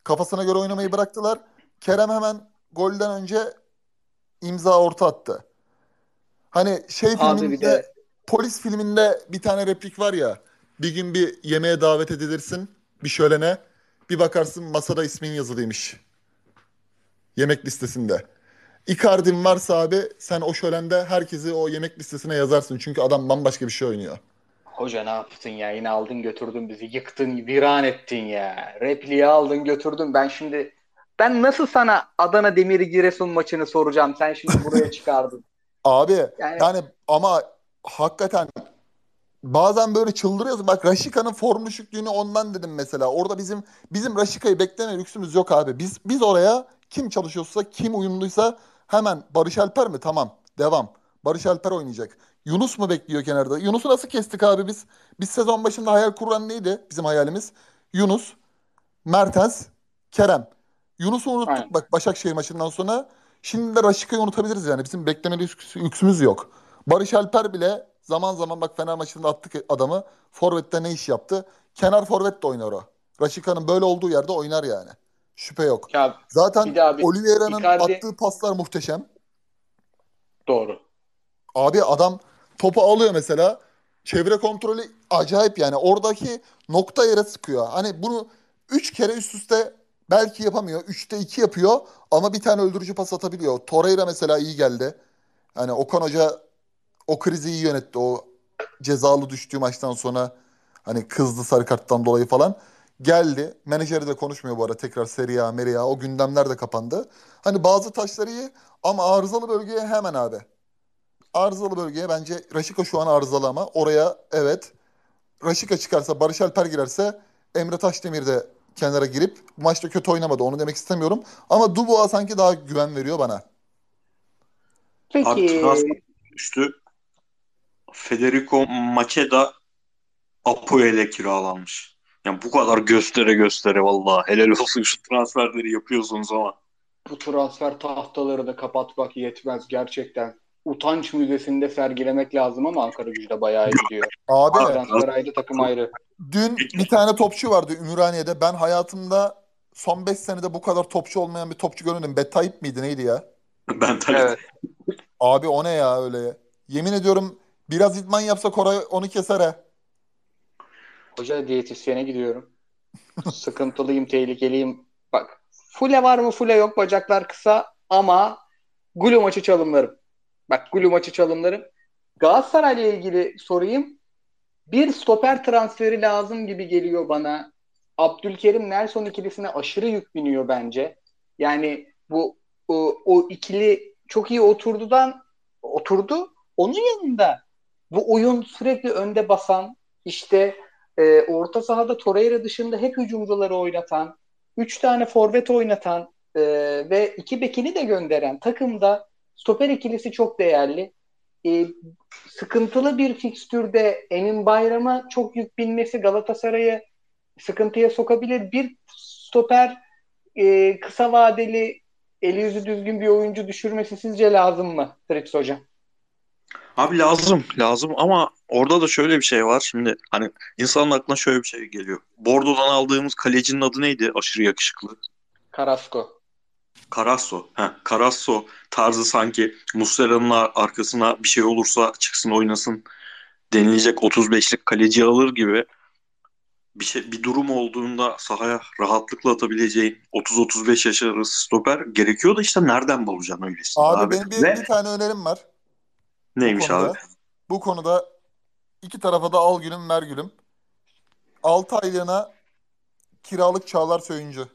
Kafasına göre oynamayı bıraktılar. Kerem hemen golden önce imza orta attı. Hani şey Abi filminde de... polis filminde bir tane replik var ya. Bir gün bir yemeğe davet edilirsin bir şölene. Bir bakarsın masada ismin yazılıymış. Yemek listesinde. Icardi'm varsa abi sen o şölende herkesi o yemek listesine yazarsın. Çünkü adam bambaşka bir şey oynuyor. Hoca ne yaptın ya? Yine aldın götürdün bizi. Yıktın, viran ettin ya. Repliği aldın götürdün. Ben şimdi ben nasıl sana Adana Demiri Giresun maçını soracağım? Sen şimdi buraya çıkardın. Abi yani, yani ama hakikaten bazen böyle çıldırıyorsun. Bak Raşika'nın form düşüklüğünü ondan dedim mesela. Orada bizim bizim Raşika'yı bekleme lüksümüz yok abi. Biz biz oraya kim çalışıyorsa, kim uyumluysa hemen Barış Alper mi? Tamam. Devam. Barış Alper oynayacak. Yunus mu bekliyor kenarda? Yunus'u nasıl kestik abi biz? Biz sezon başında hayal kuran neydi bizim hayalimiz? Yunus, Mertens, Kerem. Yunus'u unuttuk Aynen. bak Başakşehir maçından sonra. Şimdi de Raşika'yı unutabiliriz yani. Bizim beklemeli lüksümüz yok. Barış Alper bile zaman zaman bak Fener maçında attık adamı. Forvet'te ne iş yaptı? Kenar forvet de oynar o. Raşika'nın böyle olduğu yerde oynar yani. Şüphe yok. Ya, Zaten Oliveira'nın Icardi... attığı paslar muhteşem. Doğru. Abi adam topu alıyor mesela. Çevre kontrolü acayip yani. Oradaki nokta yere sıkıyor. Hani bunu 3 kere üst üste belki yapamıyor. 3'te 2 yapıyor ama bir tane öldürücü pas atabiliyor. Torreira mesela iyi geldi. Hani Okan Hoca o krizi iyi yönetti. O cezalı düştüğü maçtan sonra hani kızdı sarı karttan dolayı falan. Geldi. Menajeri de konuşmuyor bu ara. Tekrar Serie A, Meria o gündemler de kapandı. Hani bazı taşları iyi ama arızalı bölgeye hemen abi. Arızalı bölgeye bence Raşika şu an arızalı ama oraya evet. Raşika çıkarsa Barış Alper girerse Emre Taşdemir de kenara girip bu maçta kötü oynamadı. Onu demek istemiyorum. Ama Dubois sanki daha güven veriyor bana. Peki. Üstü Federico Macheda Apoel'e kiralanmış. Yani bu kadar göstere göstere vallahi helal olsun şu transferleri yapıyorsunuz ama. Bu transfer tahtaları da kapatmak yetmez gerçekten. Utanç müzesinde sergilemek lazım ama Ankara gücüde bayağı gidiyor. Abi. Transfer ayrı takım ayrı. Dün bir tane topçu vardı Ümraniye'de. Ben hayatımda son 5 senede bu kadar topçu olmayan bir topçu görmedim. Betayip miydi neydi ya? Ben Tayyip. Evet. Abi o ne ya öyle? Yemin ediyorum biraz idman yapsa Koray onu keser ha. Hoca diyetisyene gidiyorum. Sıkıntılıyım, tehlikeliyim. Bak fule var mı fule yok bacaklar kısa ama Gulu maçı çalımlarım. Bak Gulu maçı çalımlarım. Galatasaray'la ilgili sorayım. Bir stoper transferi lazım gibi geliyor bana. Abdülkerim Nelson ikilisine aşırı yük biniyor bence. Yani bu o, o ikili çok iyi oturdudan oturdu. Onun yanında bu oyun sürekli önde basan işte e, orta sahada Torreira dışında hep hücumcuları oynatan, 3 tane forvet oynatan e, ve iki bekini de gönderen takımda stoper ikilisi çok değerli. E, sıkıntılı bir fikstürde Emin Bayram'a çok yük binmesi Galatasaray'ı sıkıntıya sokabilir. Bir stoper e, kısa vadeli eli yüzü düzgün bir oyuncu düşürmesi sizce lazım mı Trips Hocam? Abi lazım lazım ama orada da şöyle bir şey var. Şimdi hani insanın aklına şöyle bir şey geliyor. Bordo'dan aldığımız kalecinin adı neydi? Aşırı yakışıklı. Carrasco. Carasso. He, Carasso tarzı sanki Muslera'nın arkasına bir şey olursa çıksın oynasın denilecek 35'lik kaleci alır gibi bir şey bir durum olduğunda sahaya rahatlıkla atabileceğin 30-35 yaş arası stoper gerekiyor da işte nereden bulacaksın öylesini Abi, abi. benim bir, Ve bir tane önerim var. neymiş bu konuda. abi? Bu konuda iki tarafa da al gülüm ver gülüm. 6 aylığına kiralık Çağlar Söyüncü.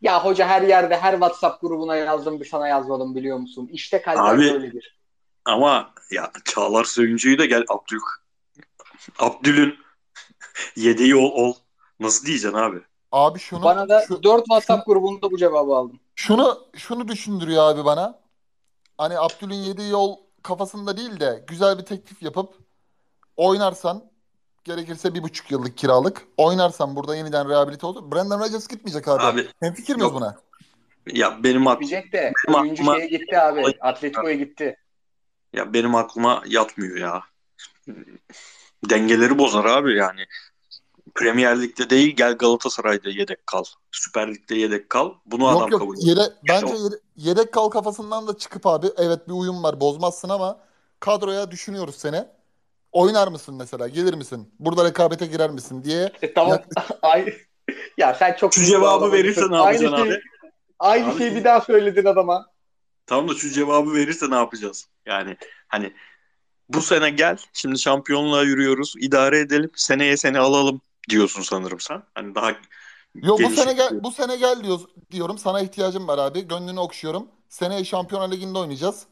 Ya hoca her yerde her WhatsApp grubuna yazdım bir sana yazmadım biliyor musun? İşte kalpler Abi, böyledir. Ama ya Çağlar Söyüncü'yü de gel Abdül Abdül'ün yedeği ol, ol. Nasıl diyeceksin abi? Abi şunu Bana da şu- 4 WhatsApp grubunda bu cevabı aldım. şunu şunu düşündürüyor abi bana. Hani Abdül'ün yediği yol kafasında değil de güzel bir teklif yapıp oynarsan gerekirse bir buçuk yıllık kiralık oynarsan burada yeniden rehabilite olur. Brandon Rodgers gitmeyecek abi. Abi Hemfikir miyiz yok. buna? ya benim ak- Gidecek de Ama- oyuncu ama- şeye gitti abi. Atletico'ya gitti. ya benim aklıma yatmıyor ya. Dengeleri bozar abi yani. Premier Lig'de değil gel Galatasaray'da yedek kal. Süper Lig'de yedek kal. Bunu adam Yok yok kabul ediyor. yere, bence o- yere- yedek kal kafasından da çıkıp abi evet bir uyum var bozmazsın ama kadroya düşünüyoruz seni. Oynar mısın mesela? Gelir misin? Burada rekabete girer misin diye. E, tamam. Ay, ya sen çok Şu cevabı bağlamadın. verirse ne Aynı yapacaksın şeyi- abi? Aynı Abi- şeyi bir daha söyledin adama. Tamam da şu cevabı verirse ne yapacağız? Yani hani bu sene gel şimdi şampiyonluğa yürüyoruz idare edelim seneye seni alalım diyorsun sanırım sen. Hani daha Yo bu sene gel bu sene gel diyoruz diyorum. Sana ihtiyacım var abi. Gönlünü okşuyorum. Seneye Şampiyonlar Ligi'nde oynayacağız.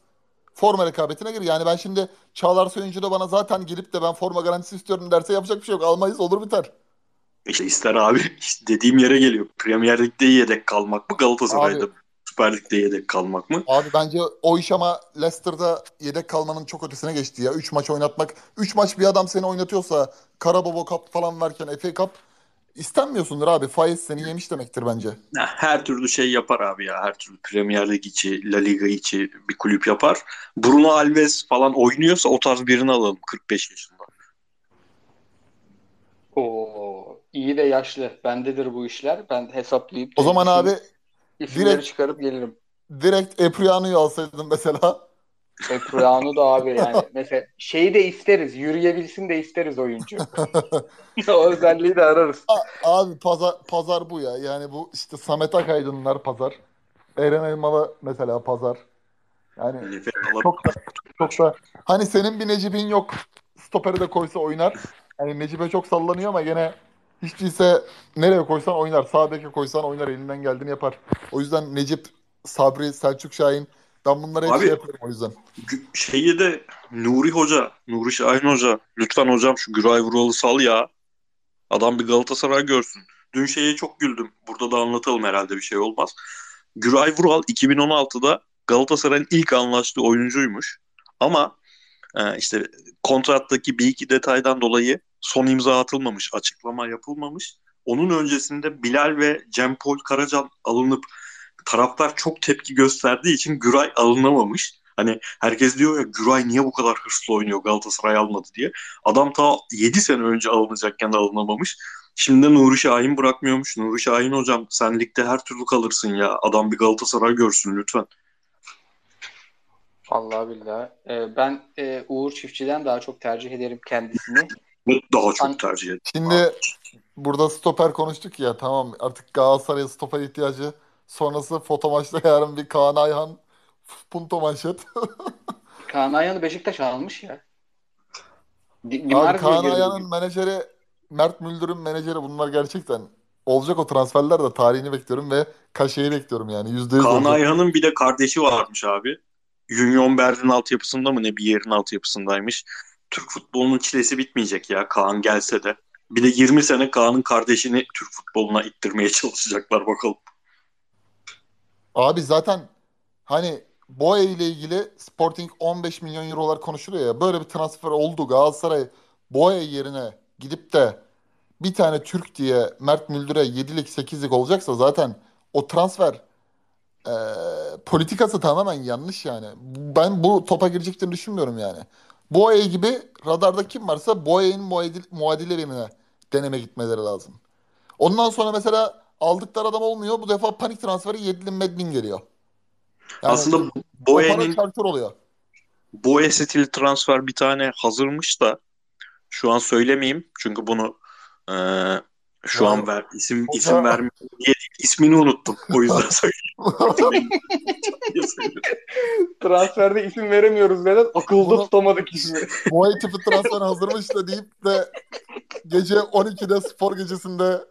Forma rekabetine gir. Yani ben şimdi Çağlar Söyüncü de bana zaten gelip de ben forma garantisi istiyorum derse yapacak bir şey yok. Almayız olur biter. İşte ister abi işte dediğim yere geliyor. Premier Lig'de yedek kalmak mı Galatasaray'da Abi- Süper Lig'de yedek kalmak mı? Abi bence o iş ama Leicester'da yedek kalmanın çok ötesine geçti ya. 3 maç oynatmak. 3 maç bir adam seni oynatıyorsa Karababa Cup falan varken FA Cup istenmiyorsundur abi. Faiz seni yemiş demektir bence. Her türlü şey yapar abi ya. Her türlü Premier Lig içi, La Liga içi bir kulüp yapar. Bruno Alves falan oynuyorsa o tarz birini alalım 45 yaşında. Oo, iyi de yaşlı. Bendedir bu işler. Ben hesaplayıp O zaman abi isimleri direkt- çıkarıp gelirim. direkt Epriano'yu alsaydın mesela. Epriano da abi yani. Mesela şeyi de isteriz. Yürüyebilsin de isteriz oyuncu. o özelliği de ararız. A- Abi pazar pazar bu ya. Yani bu işte Samet Akaydınlar pazar. Eren Elmalı mesela pazar. Yani çok da çok da hani senin bir Necip'in yok. Stoperi de koysa oynar. Hani Necip'e çok sallanıyor ama gene hiç değilse nereye koysan oynar. Sağ beke koysan oynar. Elinden geldiğini yapar. O yüzden Necip, Sabri, Selçuk Şahin ben bunları hep Abi- şey yapıyorum o yüzden. Şeyi de Nuri Hoca, Nuri Şahin Hoca lütfen hocam şu Güray Vural'ı sal ya. Adam bir Galatasaray görsün. Dün şeye çok güldüm. Burada da anlatalım herhalde bir şey olmaz. Güray Vural 2016'da Galatasaray'ın ilk anlaştığı oyuncuymuş. Ama e, işte kontrattaki bir iki detaydan dolayı son imza atılmamış, açıklama yapılmamış. Onun öncesinde Bilal ve Cem Pol Karacan alınıp taraftar çok tepki gösterdiği için Güray alınamamış. Hani herkes diyor ya Güray niye bu kadar hırslı oynuyor Galatasaray almadı diye. Adam ta 7 sene önce alınacakken de alınamamış. Şimdi de Nuri Şahin bırakmıyormuş. Nuri Şahin hocam sen ligde her türlü kalırsın ya. Adam bir Galatasaray görsün lütfen. Allah billah. Ee, ben e, Uğur Çiftçi'den daha çok tercih ederim kendisini. Daha çok tercih ederim. Şimdi burada stoper konuştuk ya tamam artık Galatasaray'a stoper ihtiyacı. Sonrası foto maçta yarın bir Kaan Ayhan punto manşet. Kaan Ayhan'ı Beşiktaş almış ya. Di- Abi Kaan Ayhan'ın menajeri Mert Müldür'ün menajeri bunlar gerçekten olacak o transferler de tarihini bekliyorum ve kaşeyi bekliyorum yani yüzde yüz Kaan olacak. Ayhan'ın bir de kardeşi varmış abi. Union Berlin altyapısında mı ne bir yerin altyapısındaymış. Türk futbolunun çilesi bitmeyecek ya Kaan gelse de. Bir de 20 sene Kaan'ın kardeşini Türk futboluna ittirmeye çalışacaklar bakalım. Abi zaten hani Boya ile ilgili Sporting 15 milyon eurolar konuşuluyor ya böyle bir transfer oldu Galatasaray Boya yerine gidip de bir tane Türk diye Mert Müldür'e 7'lik 8'lik olacaksa zaten o transfer e, politikası tamamen yanlış yani. Ben bu topa gireceklerini düşünmüyorum yani. Boya gibi radarda kim varsa Boya'nın muadil, muadillerine deneme gitmeleri lazım. Ondan sonra mesela aldıkları adam olmuyor. Bu defa panik transferi Yedlin Medlin geliyor. Yani Aslında o Boye'nin oluyor. Boye stil transfer bir tane hazırmış da şu an söylemeyeyim çünkü bunu e, Şu Yani- an ver, isim Hoca- isim vermiyorum diye ismini unuttum. O yüzden söylüyorum. Transferde isim veremiyoruz Vedat. Akılda Bunu- tutamadık ismi. Boy tipi transfer hazırmış da deyip de gece 12'de spor gecesinde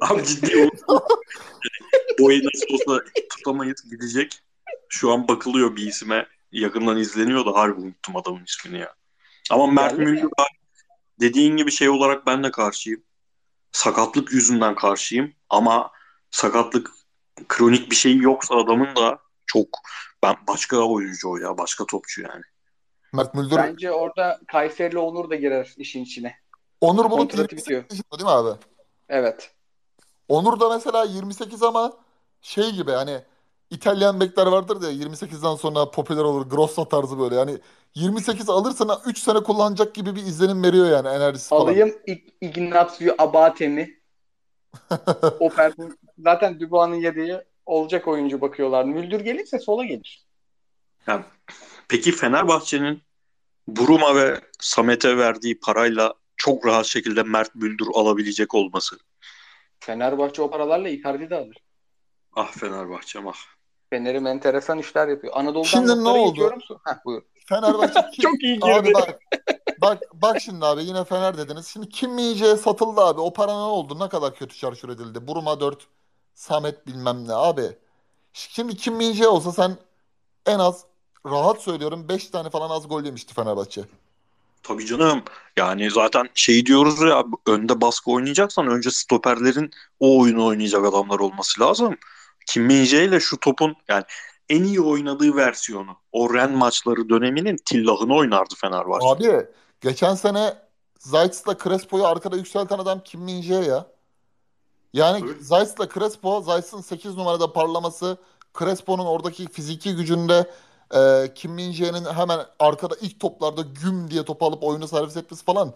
Abi ciddi unuttum. Boyu nasıl olsa tutamayız gidecek. Şu an bakılıyor bir isime. Yakından izleniyor da harbi unuttum adamın ismini ya. Ama Mert? Müldür dediğin gibi şey olarak ben de karşıyım. Sakatlık yüzünden karşıyım. Ama sakatlık kronik bir şey yoksa adamın da çok ben başka oyuncu o ya. Başka topçu yani. Mert Müldür Bence orada Kayserili Onur da girer işin içine. Onur 28 bitiyor. değil mi abi? Evet. Onur da mesela 28 ama şey gibi hani İtalyan bekler vardır ya 28'den sonra popüler olur. Grosso tarzı böyle. Yani 28 alırsan 3 sene kullanacak gibi bir izlenim veriyor yani enerjisi falan. Alayım İg- Ignazio Abate'mi. o perform- Zaten Dubois'un yedeği olacak oyuncu bakıyorlar. Müldür gelirse sola gelir. Yani, peki Fenerbahçe'nin Buruma ve Samet'e verdiği parayla çok rahat şekilde Mert Müldür alabilecek olması. Fenerbahçe o paralarla Icardi de alır. Ah Fenerbahçe'm ah. Fener'im enteresan işler yapıyor. Anadolu'dan Şimdi ne oldu? Heh, buyur. Fenerbahçe kim? Çok iyi girdi. Abi bak. Bak bak şimdi abi yine Fener dediniz. Şimdi Kim Min-jae satıldı abi. O para ne oldu? Ne kadar kötü çarçur edildi. Buruma 4, Samet bilmem ne abi. Şimdi Kim Min-jae olsa sen en az rahat söylüyorum 5 tane falan az gol yemişti Fenerbahçe. Tabii canım. Yani zaten şey diyoruz ya önde baskı oynayacaksan önce stoperlerin o oyunu oynayacak adamlar olması lazım. Kim Min-jae ile şu topun yani en iyi oynadığı versiyonu. O Ren maçları döneminin tillahını oynardı Fenerbahçe. Abi geçen sene Zayt'sla Crespo'yu arkada yükselten adam Kim Min-jae ya. Yani. Zayt'la Crespo, Zayt'ın 8 numarada parlaması, Crespo'nun oradaki fiziki gücünde e, Kim Min-jae'nin hemen arkada ilk toplarda güm diye topu alıp oyunu servis etmesi falan.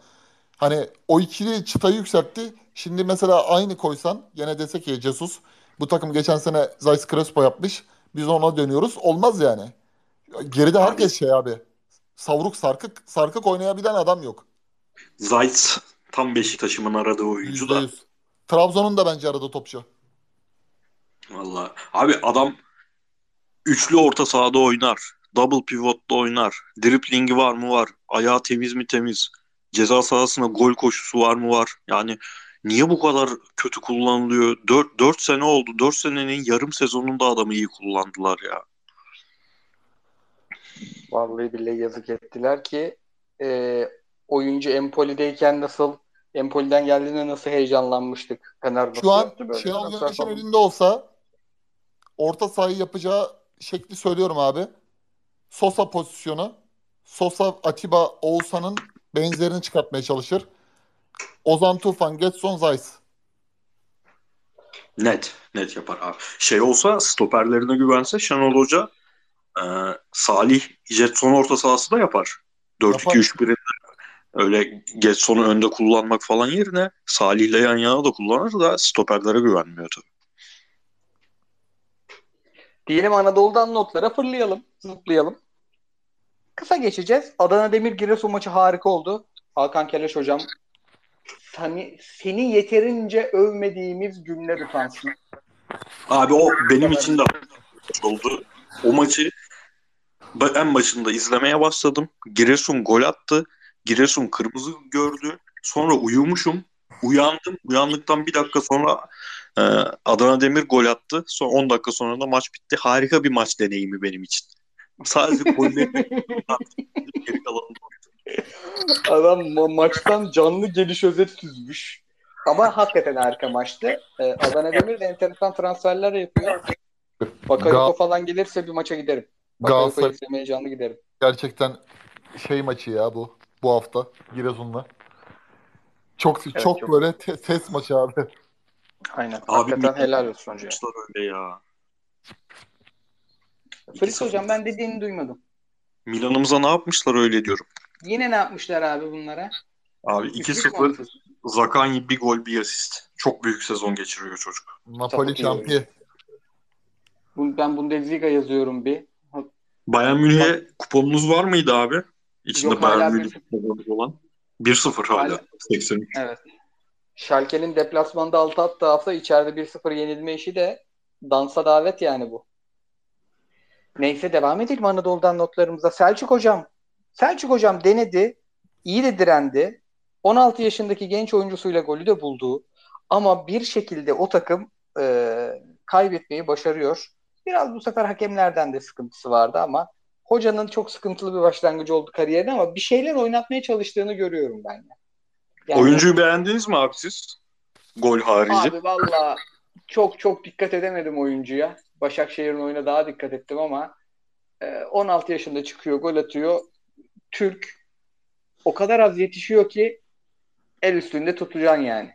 Hani o ikili çıtayı yükseltti. Şimdi mesela aynı koysan gene desek ki Jesus bu takım geçen sene Zayt Crespo yapmış. Biz ona dönüyoruz. Olmaz yani. Geride herkes şey abi. Savruk sarkık sarkık oynayabilen adam yok. Zayt tam Beşiktaş'ımın aradığı oyuncu da. %100. Trabzon'un da bence aradığı topçu. Vallahi. Abi adam üçlü orta sahada oynar. Double pivot'ta oynar. Driplingi var mı var. Ayağı temiz mi temiz. Ceza sahasına gol koşusu var mı var. Yani niye bu kadar kötü kullanılıyor? 4, 4 sene oldu. 4 senenin yarım sezonunda adamı iyi kullandılar ya. Vallahi billahi yazık ettiler ki e, oyuncu Empoli'deyken nasıl Empoli'den geldiğinde nasıl heyecanlanmıştık. Fener Şu an Şenol Güneş'in elinde olsa orta sahayı yapacağı şekli söylüyorum abi. Sosa pozisyonu. Sosa, Atiba, Oğuzhan'ın benzerini çıkartmaya çalışır. Ozan Tufan, Getson, Zayt. Net. Net yapar abi. Şey olsa stoperlerine güvense Şenol Hoca e, Salih Jetson orta sahası da yapar. 4-2-3-1'in öyle Getson'u önde kullanmak falan yerine Salih'le yan yana da kullanır da stoperlere güvenmiyor tabii. Diyelim Anadolu'dan notlara fırlayalım, zıplayalım. Kısa geçeceğiz. Adana Demir Giresun maçı harika oldu. Hakan Keleş hocam seni, seni yeterince övmediğimiz günler utansın. Abi o benim için de oldu. O maçı en başında izlemeye başladım. Giresun gol attı. Giresun kırmızı gördü. Sonra uyumuşum. Uyandım. Uyandıktan bir dakika sonra e, Adana Demir gol attı. Sonra 10 dakika sonra da maç bitti. Harika bir maç deneyimi benim için. Sadece golleri geri Adam ma- maçtan canlı geliş özet süzmüş. Ama hakikaten harika maçtı. Ee, Adana Demir de enteresan transferler yapıyor. Bakayoko Gal- falan gelirse bir maça giderim. Bakayoko'yu Galatasaray izlemeye canlı giderim. gerçekten şey maçı ya bu bu hafta Giresun'la. Çok çok, çok. böyle te- test maçı abi. Aynen. Abi hakikaten bir- helal olsun hocam. Öyle ya. Fritz hocam ben dediğini duymadım. Milan'ımıza ne yapmışlar öyle diyorum. Yine ne yapmışlar abi bunlara? Abi Üçlük 2-0 mü? Zakanyi bir gol bir asist. Çok büyük sezon geçiriyor çocuk. Napoli şampiyon. Ben Bundesliga yazıyorum bir. Bayern Münih'e kuponunuz var mıydı abi? İçinde Yok, Bayern bir Münih kuponu olan. 1-0 hala. Hala. 83. Evet. Schalke'nin deplasmanda 6 attığı hafta içeride 1-0 yenilme işi de dansa davet yani bu. Neyse devam edelim Anadolu'dan notlarımıza. Selçuk Hocam. Selçuk Hocam denedi. iyi de direndi. 16 yaşındaki genç oyuncusuyla golü de buldu. Ama bir şekilde o takım e, kaybetmeyi başarıyor. Biraz bu sefer hakemlerden de sıkıntısı vardı ama hocanın çok sıkıntılı bir başlangıcı oldu kariyerine ama bir şeyler oynatmaya çalıştığını görüyorum ben. Yani, Oyuncuyu beğendiniz mi abi siz? Gol harici. Abi valla çok çok dikkat edemedim oyuncuya. Başakşehir'in oyuna daha dikkat ettim ama 16 e, yaşında çıkıyor, gol atıyor. Türk o kadar az yetişiyor ki el üstünde tutacaksın yani.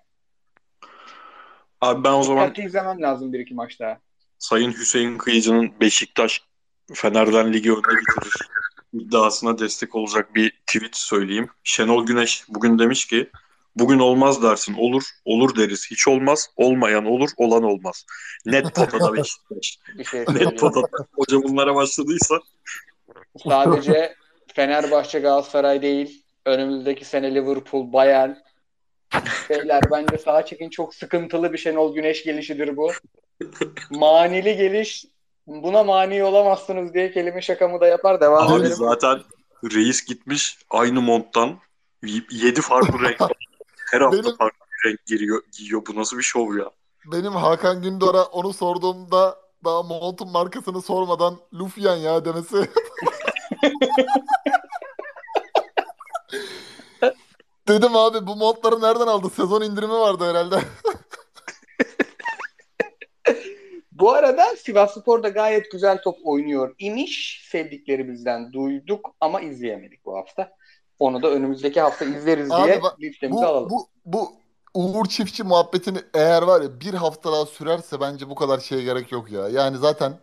Abi ben o zaman Dikkatli izlemem lazım bir iki maç daha. Sayın Hüseyin Kıyıcı'nın Beşiktaş Fener'den ligi önüne getirir iddiasına destek olacak bir tweet söyleyeyim. Şenol Güneş bugün demiş ki bugün olmaz dersin olur, olur deriz hiç olmaz, olmayan olur, olan olmaz. Net potada Beşiktaş. şey Net potada. Hoca bunlara başladıysa. Sadece Fenerbahçe Galatasaray değil, önümüzdeki sene Liverpool, Bayern, Beyler bence sağa çekin çok sıkıntılı bir Şenol Güneş gelişidir bu. Manili geliş buna mani olamazsınız diye kelime şakamı da yapar devam Abi edelim. zaten reis gitmiş aynı monttan yedi farklı renk her hafta benim, farklı bir renk giriyor, giyiyor. Bu nasıl bir şov ya? Benim Hakan Gündor'a onu sorduğumda daha montun markasını sormadan Lufyan ya demesi. Dedim abi bu montları nereden aldı? Sezon indirimi vardı herhalde. bu arada Sivas Spor da gayet güzel top oynuyor imiş. Sevdiklerimizden duyduk ama izleyemedik bu hafta. Onu da önümüzdeki hafta izleriz abi diye bak, bu, alalım. Bu, bu Uğur Çiftçi muhabbetini eğer var ya bir hafta daha sürerse bence bu kadar şeye gerek yok ya. Yani zaten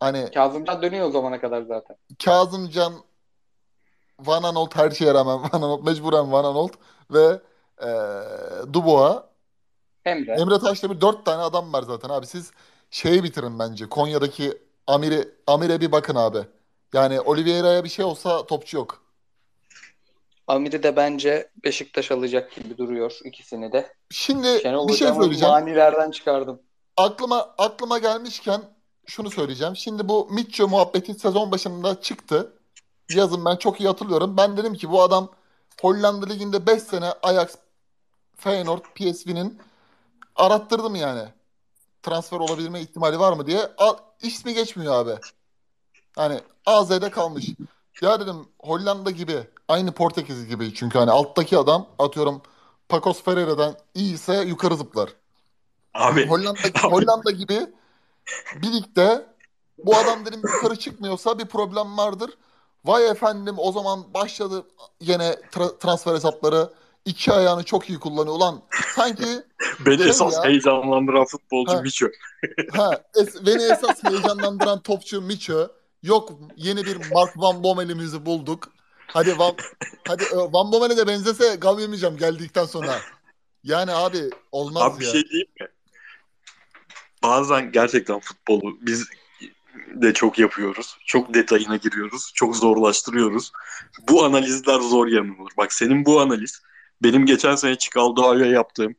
hani Kazımcan dönüyor o zamana kadar zaten. Kazımcan Van Anolt her şeye rağmen Van Anolt mecburen Van Anolt ve e, Dubois Emre. Emre Taşdemir dört tane adam var zaten abi. Siz şeyi bitirin bence. Konya'daki Amir'e Amir'e bir bakın abi. Yani Oliveira'ya bir şey olsa topçu yok. Amir'i de bence Beşiktaş alacak gibi duruyor ikisini de. Şimdi Şenol bir şey söyleyeceğim. Manilerden çıkardım. Aklıma aklıma gelmişken şunu söyleyeceğim. Şimdi bu Mitchell muhabbeti sezon başında çıktı yazın ben çok iyi hatırlıyorum. Ben dedim ki bu adam Hollanda Ligi'nde 5 sene Ajax, Feyenoord, PSV'nin arattırdım yani. Transfer olabilme ihtimali var mı diye. Al, ismi geçmiyor abi. Hani AZ'de kalmış. Ya dedim Hollanda gibi aynı Portekiz gibi çünkü hani alttaki adam atıyorum Pacos Ferreira'dan iyiyse yukarı zıplar. Abi. Hollanda, Hollanda gibi bir ligde bu adam dedim yukarı çıkmıyorsa bir problem vardır. Vay efendim o zaman başladı yine tra- transfer hesapları. İki ayağını çok iyi kullanıyor. Ulan sanki Beni şey esas ya, heyecanlandıran futbolcu Miço. ha, es, beni esas heyecanlandıran topçu Miço. Yok yeni bir Mark Van Bommel'imizi bulduk. Hadi Van, hadi e, Van Bommel'e de benzese gam yemeyeceğim geldikten sonra. Yani abi olmaz abi, ya. Abi bir şey diyeyim mi? Bazen gerçekten futbolu biz de çok yapıyoruz. Çok detayına giriyoruz. Çok zorlaştırıyoruz. Bu analizler zor yanılır. Bak senin bu analiz benim geçen sene Çikaldoğa'ya yaptığım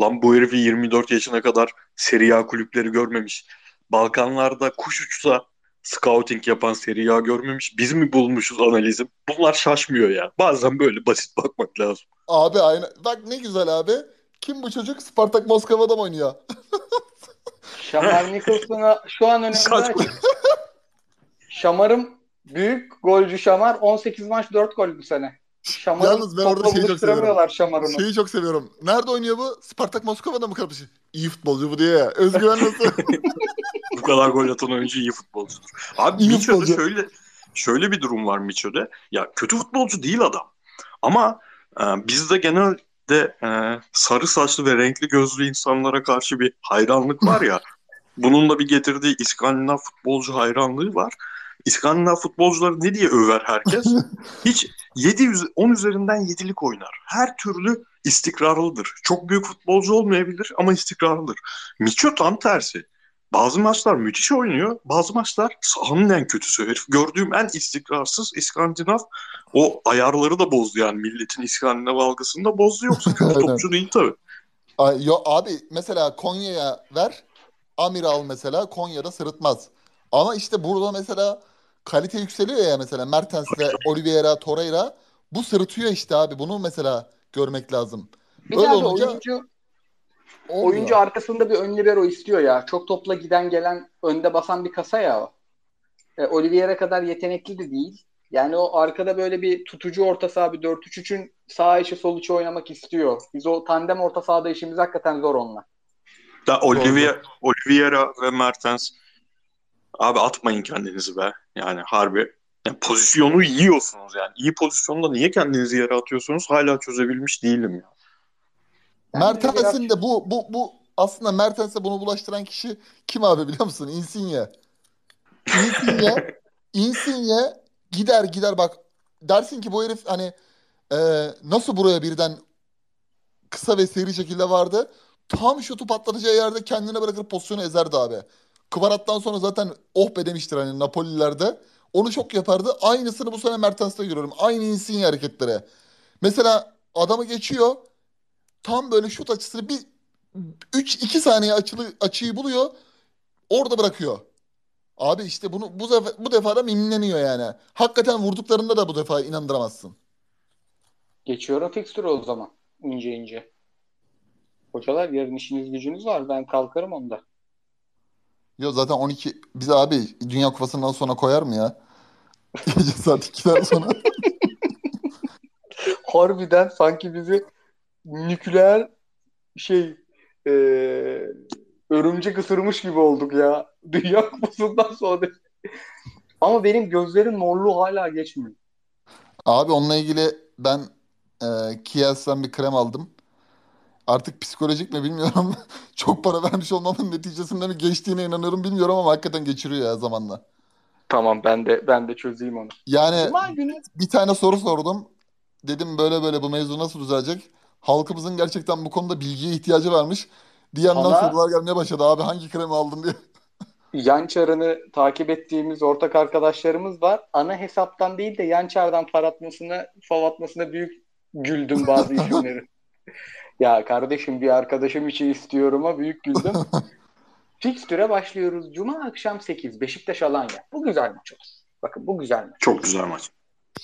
lan bu herifi 24 yaşına kadar Serie A kulüpleri görmemiş. Balkanlarda kuş uçsa scouting yapan Serie A görmemiş. Biz mi bulmuşuz analizim? Bunlar şaşmıyor ya. Bazen böyle basit bakmak lazım. Abi aynı. Bak ne güzel abi. Kim bu çocuk? Spartak Moskova'da mı oynuyor? Şamar Nicholson'a şu an önümde Şamar'ım büyük golcü Şamar 18 maç 4 gol bu sene. Şamar'ın Yalnız ben orada şeyi çok seviyorum. Şeyi çok seviyorum. Nerede oynuyor bu? Spartak Moskova'da mı kapışı? İyi futbolcu bu diye. Özgüven nasıl? bu kadar gol atan oyuncu iyi futbolcudur. Abi iyi Miço'da futbolcu. şöyle şöyle bir durum var Miço'da. Ya kötü futbolcu değil adam. Ama e, bizde genelde e, sarı saçlı ve renkli gözlü insanlara karşı bir hayranlık var ya. Bunun da bir getirdiği İskandinav futbolcu hayranlığı var. İskandinav futbolcuları ne diye över herkes? Hiç 7 10 üzerinden 7'lik oynar. Her türlü istikrarlıdır. Çok büyük futbolcu olmayabilir ama istikrarlıdır. Miço tam tersi. bazı maçlar müthiş oynuyor. Bazı maçlar sahanın en kötüsü. Herif gördüğüm en istikrarsız İskandinav. O ayarları da bozdu yani. Milletin İskandinav algısını da bozdu. Yoksa kötü topçu değil tabii. Ay, yo, abi mesela Konya'ya ver. Amiral mesela Konya'da sırıtmaz. Ama işte burada mesela kalite yükseliyor ya mesela Mertens'le Oliveira, Torreira bu sırıtıyor işte abi. Bunu mesela görmek lazım. Bir Öyle olunca oyuncu olmuyor. oyuncu arkasında bir ön libero istiyor ya. Çok topla giden gelen önde basan bir kasa ya o. E, Oliveira kadar yetenekli de değil. Yani o arkada böyle bir tutucu orta saha bir 4-3-3'ün sağ içi sol içi oynamak istiyor. Biz o tandem orta sahada işimiz hakikaten zor onunla. Da Olivier, Oliveira ve Mertens abi atmayın kendinizi be. Yani harbi. Yani pozisyonu yiyorsunuz yani. İyi pozisyonda niye kendinizi yere atıyorsunuz? Hala çözebilmiş değilim ya. Mertens'in de bu bu bu aslında Mertens'e bunu bulaştıran kişi kim abi biliyor musun? Insigne. Insigne Insigne gider gider bak dersin ki bu herif hani e, nasıl buraya birden kısa ve seri şekilde vardı. Tam şutu patlatacağı yerde kendine bırakır pozisyonu ezerdi abi. Kvarat'tan sonra zaten oh be demiştir hani Napolilerde. Onu çok yapardı. Aynısını bu sene Mertens'te görüyorum. Aynı Insigne hareketleri. Mesela adamı geçiyor. Tam böyle şut açısını bir 3-2 saniye açılı, açıyı buluyor. Orada bırakıyor. Abi işte bunu bu defa, bu defa da mimleniyor yani. Hakikaten vurduklarında da bu defa inandıramazsın. Geçiyorum fikstürü o zaman. ince ince. Hocalar yarın işiniz gücünüz var. Ben kalkarım onda. Yok zaten 12 bize abi Dünya Kupası'ndan sonra koyar mı ya? Gece saat 2'den sonra. Harbiden sanki bizi nükleer şey e, örümcek ısırmış gibi olduk ya. Dünya Kupası'ndan sonra. Ama benim gözlerin morluğu hala geçmiyor. Abi onunla ilgili ben e, Kiehl'den bir krem aldım. Artık psikolojik mi bilmiyorum. Çok para vermiş olmamın neticesinde mi geçtiğine inanıyorum bilmiyorum ama hakikaten geçiriyor ya zamanla. Tamam ben de ben de çözeyim onu. Yani Cuma günü bir tane soru sordum. Dedim böyle böyle bu mevzu nasıl düzelecek? Halkımızın gerçekten bu konuda bilgiye ihtiyacı varmış. DM'den Bana- sorular gelmeye başladı. Abi hangi kremi aldın diye. yan çarını takip ettiğimiz ortak arkadaşlarımız var. Ana hesaptan değil de yan çardan par atmasına, fav atmasına büyük güldüm bazı isimleri. Ya kardeşim bir arkadaşım için istiyorum ama büyük güldüm. Fikstüre başlıyoruz. Cuma akşam 8 Beşiktaş Alanya. Bu güzel maç olur. Bakın bu güzel maç. Çok güzel maç.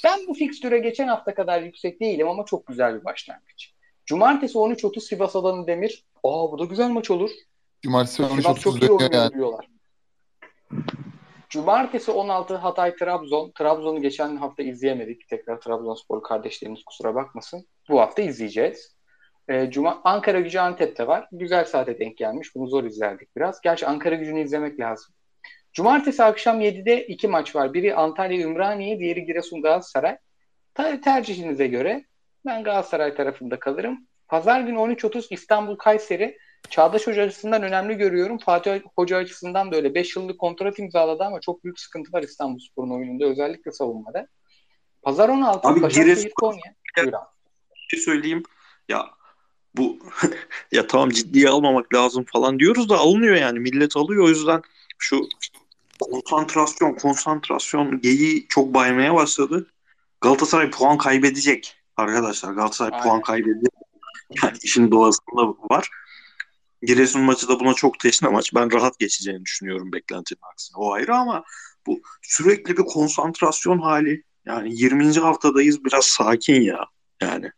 Ben bu fikstüre geçen hafta kadar yüksek değilim ama çok güzel bir başlangıç. Cumartesi 13.30 Sivas Alanı Demir. Aa bu da güzel maç olur. Cumartesi Sivas çok 13.30 iyi oynuyor yani. diyorlar. Cumartesi 16 Hatay Trabzon. Trabzon'u geçen hafta izleyemedik. Tekrar Trabzonspor kardeşlerimiz kusura bakmasın. Bu hafta izleyeceğiz. Ee, Cuma Ankara Gücü Antep'te var. Güzel saate denk gelmiş. Bunu zor izlerdik biraz. Gerçi Ankara Gücü'nü izlemek lazım. Cumartesi akşam 7'de iki maç var. Biri Antalya Ümraniye, diğeri Giresun Galatasaray. Ta- tercihinize göre ben Galatasaray tarafında kalırım. Pazar günü 13.30 İstanbul Kayseri. Çağdaş Hoca açısından önemli görüyorum. Fatih Hoca açısından da öyle. 5 yıllık kontrat imzaladı ama çok büyük sıkıntı var İstanbulspor'un oyununda. Özellikle savunmada. Pazar 16 Abi Giresun- Konya. Bir şey söyleyeyim. Ya bu ya tamam ciddiye almamak lazım falan diyoruz da alınıyor yani. Millet alıyor o yüzden şu konsantrasyon konsantrasyon geyiği çok baymaya başladı. Galatasaray puan kaybedecek arkadaşlar. Galatasaray Aynen. puan kaybedecek. Yani işin doğasında var. Giresun maçı da buna çok teşne maç. Ben rahat geçeceğini düşünüyorum beklentinin aksine. O ayrı ama bu sürekli bir konsantrasyon hali. Yani 20. haftadayız biraz sakin ya. Yani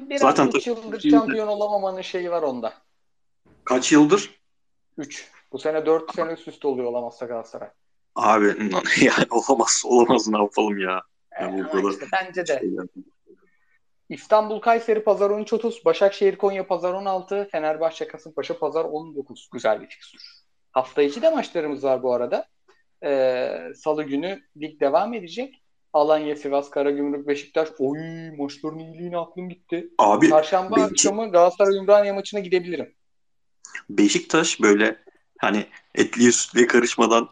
Biraz Zaten 3 yıldır şampiyon olamamanın şeyi var onda. kaç yıldır 3. Bu sene 4 sene üst üste oluyor olamazsa Galatasaray. Abi yani olamaz olamaz ne yapalım ya. Yani ama kadar işte bence de. İstanbul Kayseri Pazar 13.30, Başakşehir Konya Pazar 16, Fenerbahçe Kasımpaşa Pazar 19. Güzel bir fikstür. Hafta içi de maçlarımız var bu arada. Ee, Salı günü lig devam edecek. Alanya, Sivas, Karagümrük, Beşiktaş. Oy maçların iyiliğine aklım gitti. Abi Çarşamba Beşik- akşamı Galatasaray Ümraniye maçına gidebilirim. Beşiktaş böyle hani etliye sütlüye karışmadan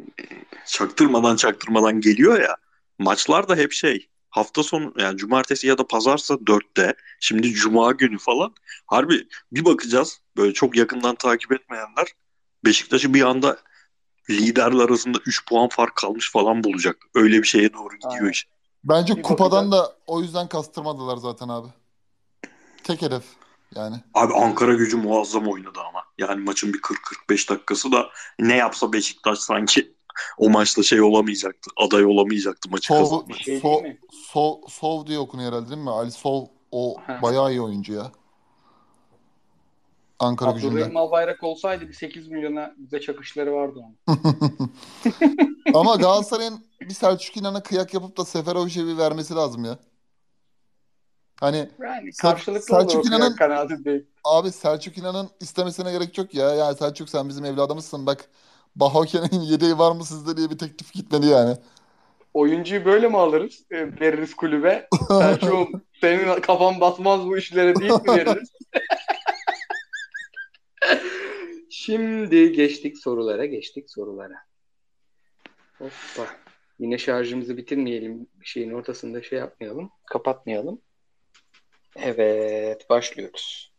e, çaktırmadan çaktırmadan geliyor ya. Maçlar da hep şey hafta sonu yani cumartesi ya da pazarsa dörtte şimdi cuma günü falan harbi bir bakacağız böyle çok yakından takip etmeyenler Beşiktaş'ı bir anda liderler arasında 3 puan fark kalmış falan bulacak. Öyle bir şeye doğru gidiyor Aynen. iş. Bence Bir kupadan bakacağız. da o yüzden kastırmadılar zaten abi. Tek hedef yani. Abi Ankara gücü muazzam oynadı ama. Yani maçın bir 40-45 dakikası da ne yapsa Beşiktaş sanki o maçta şey olamayacaktı. Aday olamayacaktı maçı Sov, kazanmak. Şey Sov? Sov, Sov diye okunuyor herhalde değil mi? Ali Sov o Ha. bayağı iyi oyuncu ya. Ankara Abdurrahim gücünde. Albayrak olsaydı bir 8 milyona bize çakışları vardı onun. Ama Galatasaray'ın bir Selçuk İnan'a kıyak yapıp da Seferovic'e bir vermesi lazım ya. Hani Yani Sel- karşılıklı Selçuk olur o İnan'ın- kanaatindeyim. abi Selçuk İnan'ın istemesine gerek yok ya. Yani Selçuk sen bizim evladımızsın bak. Bahoken'in yedeği var mı sizde diye bir teklif gitmedi yani. Oyuncuyu böyle mi alırız? E, veririz kulübe. Selçuk'um senin kafan basmaz bu işlere deyip mi veririz? Şimdi geçtik sorulara, geçtik sorulara. Hoppa. Yine şarjımızı bitirmeyelim. Şeyin ortasında şey yapmayalım. Kapatmayalım. Evet, başlıyoruz.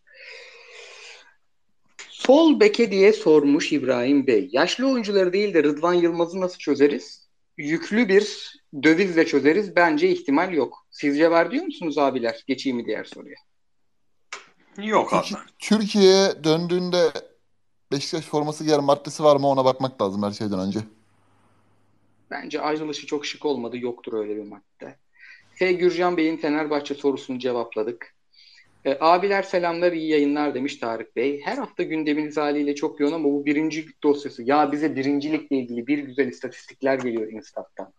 Sol beke diye sormuş İbrahim Bey. Yaşlı oyuncuları değil de Rıdvan Yılmaz'ı nasıl çözeriz? Yüklü bir dövizle çözeriz. Bence ihtimal yok. Sizce var diyor musunuz abiler? Geçeyim mi diğer soruya? Yok abi. Türkiye- Türkiye'ye döndüğünde Beşiktaş forması giyer maddesi var mı ona bakmak lazım her şeyden önce. Bence ayrılışı çok şık olmadı. Yoktur öyle bir madde. F. Gürcan Bey'in Fenerbahçe sorusunu cevapladık. E, abiler selamlar, iyi yayınlar demiş Tarık Bey. Her hafta gündeminiz haliyle çok yoğun ama bu birincilik dosyası. Ya bize birincilikle ilgili bir güzel istatistikler geliyor Instat'tan.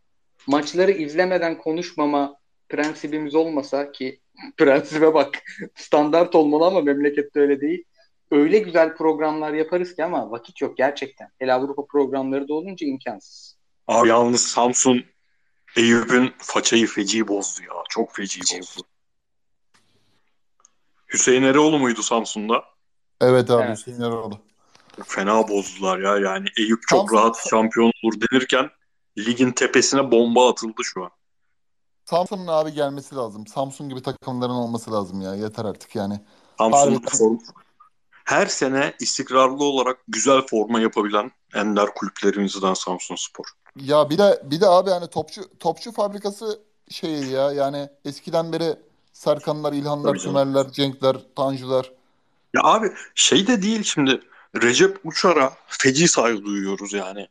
Maçları izlemeden konuşmama prensibimiz olmasa ki prensibe bak standart olmalı ama memlekette öyle değil. Öyle güzel programlar yaparız ki ama vakit yok gerçekten. Hele Avrupa programları da olunca imkansız. Abi yalnız Samsun Eyüp'ün façayı feci bozdu ya. Çok feci bozdu. Hüseyin Eroğlu muydu Samsun'da? Evet abi Evet. Hüseyin Eroğlu. Fena bozdular ya. Yani Eyüp çok Samsun- rahat şampiyon olur denirken ligin tepesine bomba atıldı şu an. Samsun'un abi gelmesi lazım. Samsun gibi takımların olması lazım ya. Yeter artık yani. Samsun Harbiden. form- her sene istikrarlı olarak güzel forma yapabilen ender kulüplerimizden Samsun Spor. Ya bir de bir de abi yani topçu topçu fabrikası şeyi ya yani eskiden beri Serkanlar, İlhanlar. Sümerler, Cenkler, Tanjular. Ya abi şey de değil şimdi Recep Uçar'a feci saygı duyuyoruz yani.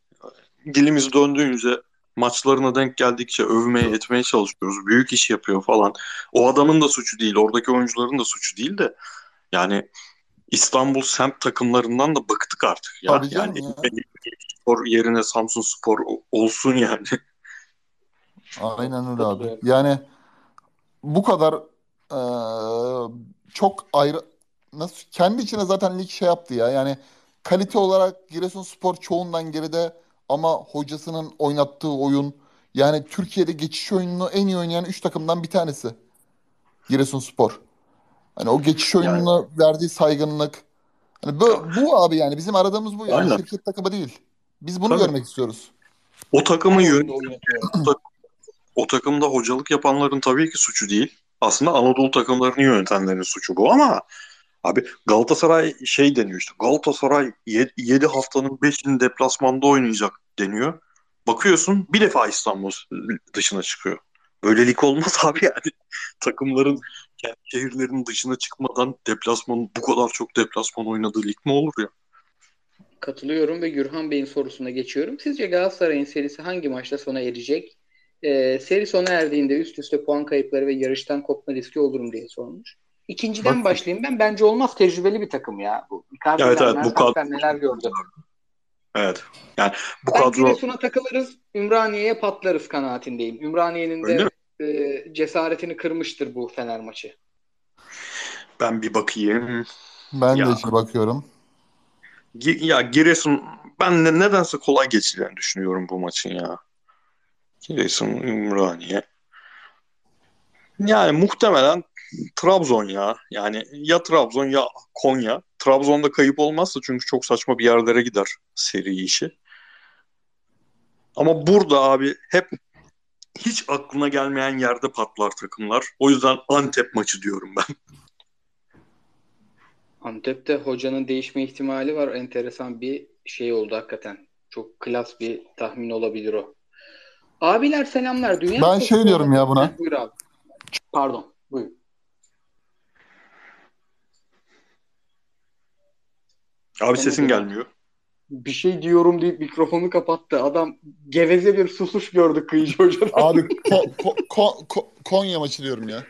Dilimiz döndüğünce maçlarına denk geldikçe övmeye etmeye çalışıyoruz. Büyük iş yapıyor falan. O adamın da suçu değil, oradaki oyuncuların da suçu değil de yani İstanbul semt takımlarından da bıktık artık ya. Tabii yani ya. Spor yerine Samsun Spor olsun yani. Aynen öyle abi. Yani bu kadar eee, çok ayrı nasıl kendi içine zaten lig şey yaptı ya. Yani kalite olarak Giresunspor çoğundan geride ama hocasının oynattığı oyun yani Türkiye'de geçiş oyununu en iyi oynayan 3 takımdan bir tanesi. Giresunspor. Hani o geçiş oyununa verdiği saygınlık. Hani bu, bu abi yani bizim aradığımız bu yani Aynen. şirket takımı değil. Biz bunu Tabii. görmek istiyoruz. O takımın yön o takımda hocalık yapanların tabii ki suçu değil. Aslında Anadolu takımlarını yönetenlerin suçu bu ama abi Galatasaray şey deniyor işte Galatasaray 7 haftanın 5'ini deplasmanda oynayacak deniyor. Bakıyorsun bir defa İstanbul dışına çıkıyor. Böylelik olmaz abi yani. Takımların kendi şehirlerinin dışına çıkmadan deplasman bu kadar çok deplasman oynadığı lig mi olur ya? Katılıyorum ve Gürhan Bey'in sorusuna geçiyorum. Sizce Galatasaray'ın serisi hangi maçta sona erecek? Ee, seri sona erdiğinde üst üste puan kayıpları ve yarıştan kopma riski olur mu diye sormuş. İkinciden Bak- başlayayım ben. Bence olmaz. Tecrübeli bir takım ya. Bu Icardi'ler, Evet, evet, bu kadro- neler gördü. Evet. Yani bu Ben kadro Giresun'a takılırız. Ümraniye'ye patlarız kanaatindeyim. Ümraniye'nin de e, cesaretini kırmıştır bu Fener maçı. ben bir bakayım. Ben Ya. de içine bakıyorum. Gi- Ya Giresun ben de nedense kolay geçeceğini düşünüyorum bu maçın ya. Giresun, Ümraniye. Yani muhtemelen Trabzon ya. Yani ya Trabzon ya Konya. Trabzon'da kayıp olmazsa çünkü çok saçma bir yerlere gider seri işi. Ama burada abi hep hiç aklına gelmeyen yerde patlar takımlar. O yüzden Antep maçı diyorum ben. Antep'te hocanın değişme ihtimali var. Enteresan bir şey oldu hakikaten. Çok klas bir tahmin olabilir o. Abiler selamlar. Dünya ben şey diyorum ya buna. Buyur abi. Pardon. Buyur. Abi sesin gelmiyor. Bir şey diyorum deyip mikrofonu kapattı. Adam geveze bir susuş gördü Kıyıcı Hoca'dan. Abi ko- ko- ko- ko- Konya maçı diyorum ya.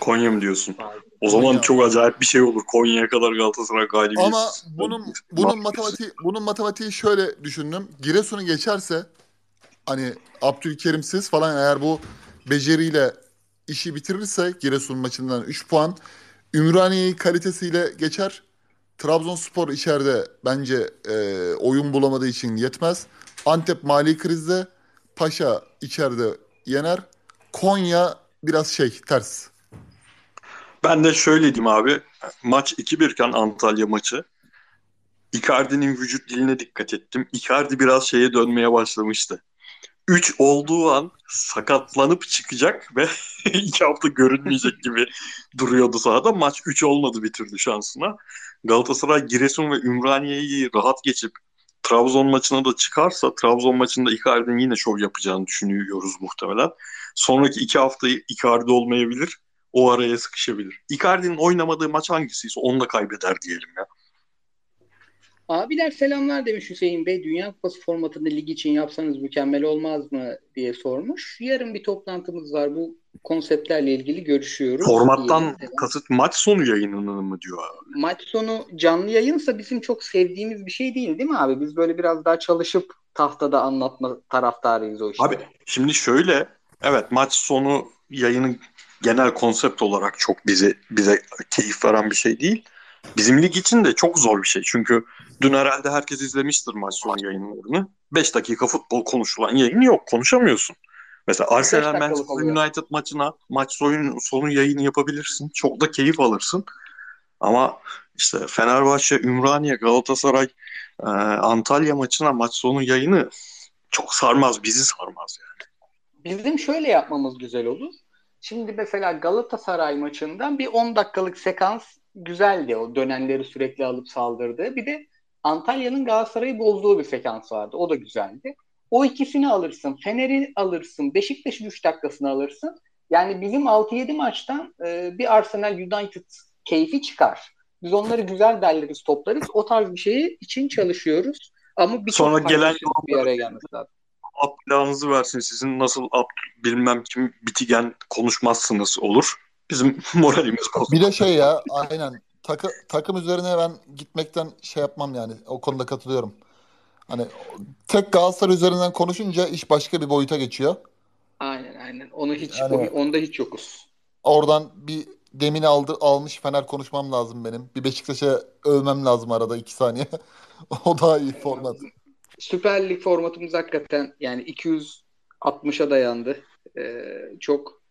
Konya mı diyorsun? O zaman Konya. çok acayip bir şey olur. Konya'ya kadar Galatasaray galibiyeti. Ama bunun bunun matematiği bunun matematiği şöyle düşündüm. Giresun'u geçerse hani Abdülkerimsiz falan eğer bu beceriyle işi bitirirse Giresun maçından 3 puan Ümraniye'yi kalitesiyle geçer. Trabzonspor içeride bence e, oyun bulamadığı için yetmez. Antep mali krizde. Paşa içeride yener. Konya biraz şey ters. Ben de şöyle diyeyim abi. Maç 2-1 iken Antalya maçı. Icardi'nin vücut diline dikkat ettim. Icardi biraz şeye dönmeye başlamıştı. 3 olduğu an sakatlanıp çıkacak ve 2 hafta görünmeyecek gibi duruyordu sahada. Maç 3 olmadı bitirdi şansına. Galatasaray Giresun ve Ümraniye'yi rahat geçip Trabzon maçına da çıkarsa Trabzon maçında Icardi'nin yine şov yapacağını düşünüyoruz muhtemelen. Sonraki iki haftayı Icardi olmayabilir. O araya sıkışabilir. Icardi'nin oynamadığı maç hangisiyse onu da kaybeder diyelim ya. Abiler selamlar demiş Hüseyin Bey. Dünya Kupası formatında lig için yapsanız mükemmel olmaz mı diye sormuş. Yarın bir toplantımız var. Bu konseptlerle ilgili görüşüyoruz. Formattan kasıt maç sonu yayınını mı diyor abi? Maç sonu canlı yayınsa bizim çok sevdiğimiz bir şey değil değil mi abi? Biz böyle biraz daha çalışıp tahtada anlatma taraftarıyız o işte. Abi şimdi şöyle evet maç sonu yayının genel konsept olarak çok bize bize keyif veren bir şey değil. Bizim lig için de çok zor bir şey. Çünkü dün herhalde herkes izlemiştir maç sonu yayınlarını. 5 dakika futbol konuşulan yayın yok. Konuşamıyorsun. Mesela Arsenal Manchester United maçına maç sonu, sonu yayını yapabilirsin. Çok da keyif alırsın. Ama işte Fenerbahçe, Ümraniye, Galatasaray, e, Antalya maçına maç sonu yayını çok sarmaz. Bizi sarmaz yani. Bizim şöyle yapmamız güzel olur. Şimdi mesela Galatasaray maçından bir 10 dakikalık sekans güzeldi. O dönenleri sürekli alıp saldırdı. Bir de Antalya'nın Galatasaray'ı bozduğu bir sekans vardı. O da güzeldi. O ikisini alırsın. Fener'i alırsın. Beşiktaş'ın 3 dakikasını alırsın. Yani bizim 6-7 maçtan e, bir Arsenal United keyfi çıkar. Biz onları güzel derleriz, toplarız. O tarz bir şeyi için çalışıyoruz. Ama bir Sonra gelen bir araya gelmesi lazım. Abdülhanızı versin sizin nasıl Abdül bilmem kim bitigen konuşmazsınız olur. Bizim moralimiz bozulur. Bir de şey ya aynen takı, takım üzerine ben gitmekten şey yapmam yani o konuda katılıyorum. Hani tek Galatasaray üzerinden konuşunca iş başka bir boyuta geçiyor. Aynen aynen. Onu hiç yani, onda hiç yokuz. Oradan bir demin aldı almış Fener konuşmam lazım benim. Bir Beşiktaş'a övmem lazım arada iki saniye. o daha iyi format. Süper Lig formatımız hakikaten yani 260'a dayandı. Ee, çok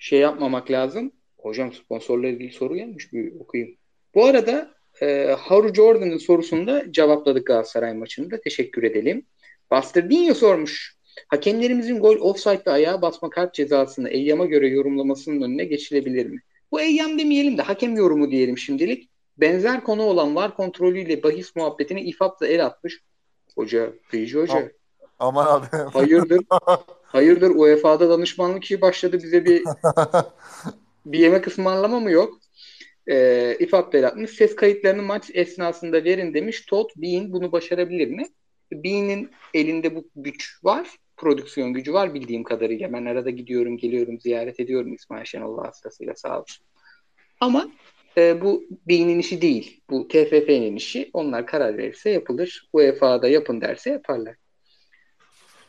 şey yapmamak lazım. Hocam sponsorla ilgili soru gelmiş bir okuyayım. Bu arada e, Haru Jordan'ın sorusunu da cevapladık Galatasaray maçında. Teşekkür edelim. Buster Dinho sormuş. Hakemlerimizin gol offside'da ayağa basma kart cezasını Eyyam'a göre yorumlamasının önüne geçilebilir mi? Bu Eyyam demeyelim de hakem yorumu diyelim şimdilik. Benzer konu olan var kontrolüyle bahis muhabbetine İFAP da el atmış. Hoca, Kıyıcı Hoca. Aman abi. Hayırdır? Hayırdır UEFA'da danışmanlık işi başladı bize bir bir yemek ısmarlama mı yok? Ee, İFAP beratmış. Ses kayıtlarını maç esnasında verin demiş. Todd Bean bunu başarabilir mi? Bean'in elinde bu güç var. Prodüksiyon gücü var bildiğim kadarıyla. Ben arada gidiyorum, geliyorum, ziyaret ediyorum İsmail Şenol vasıtasıyla sağ olsun. Ama e, bu Bean'in işi değil. Bu TFF'nin işi. Onlar karar verirse yapılır. UEFA'da yapın derse yaparlar.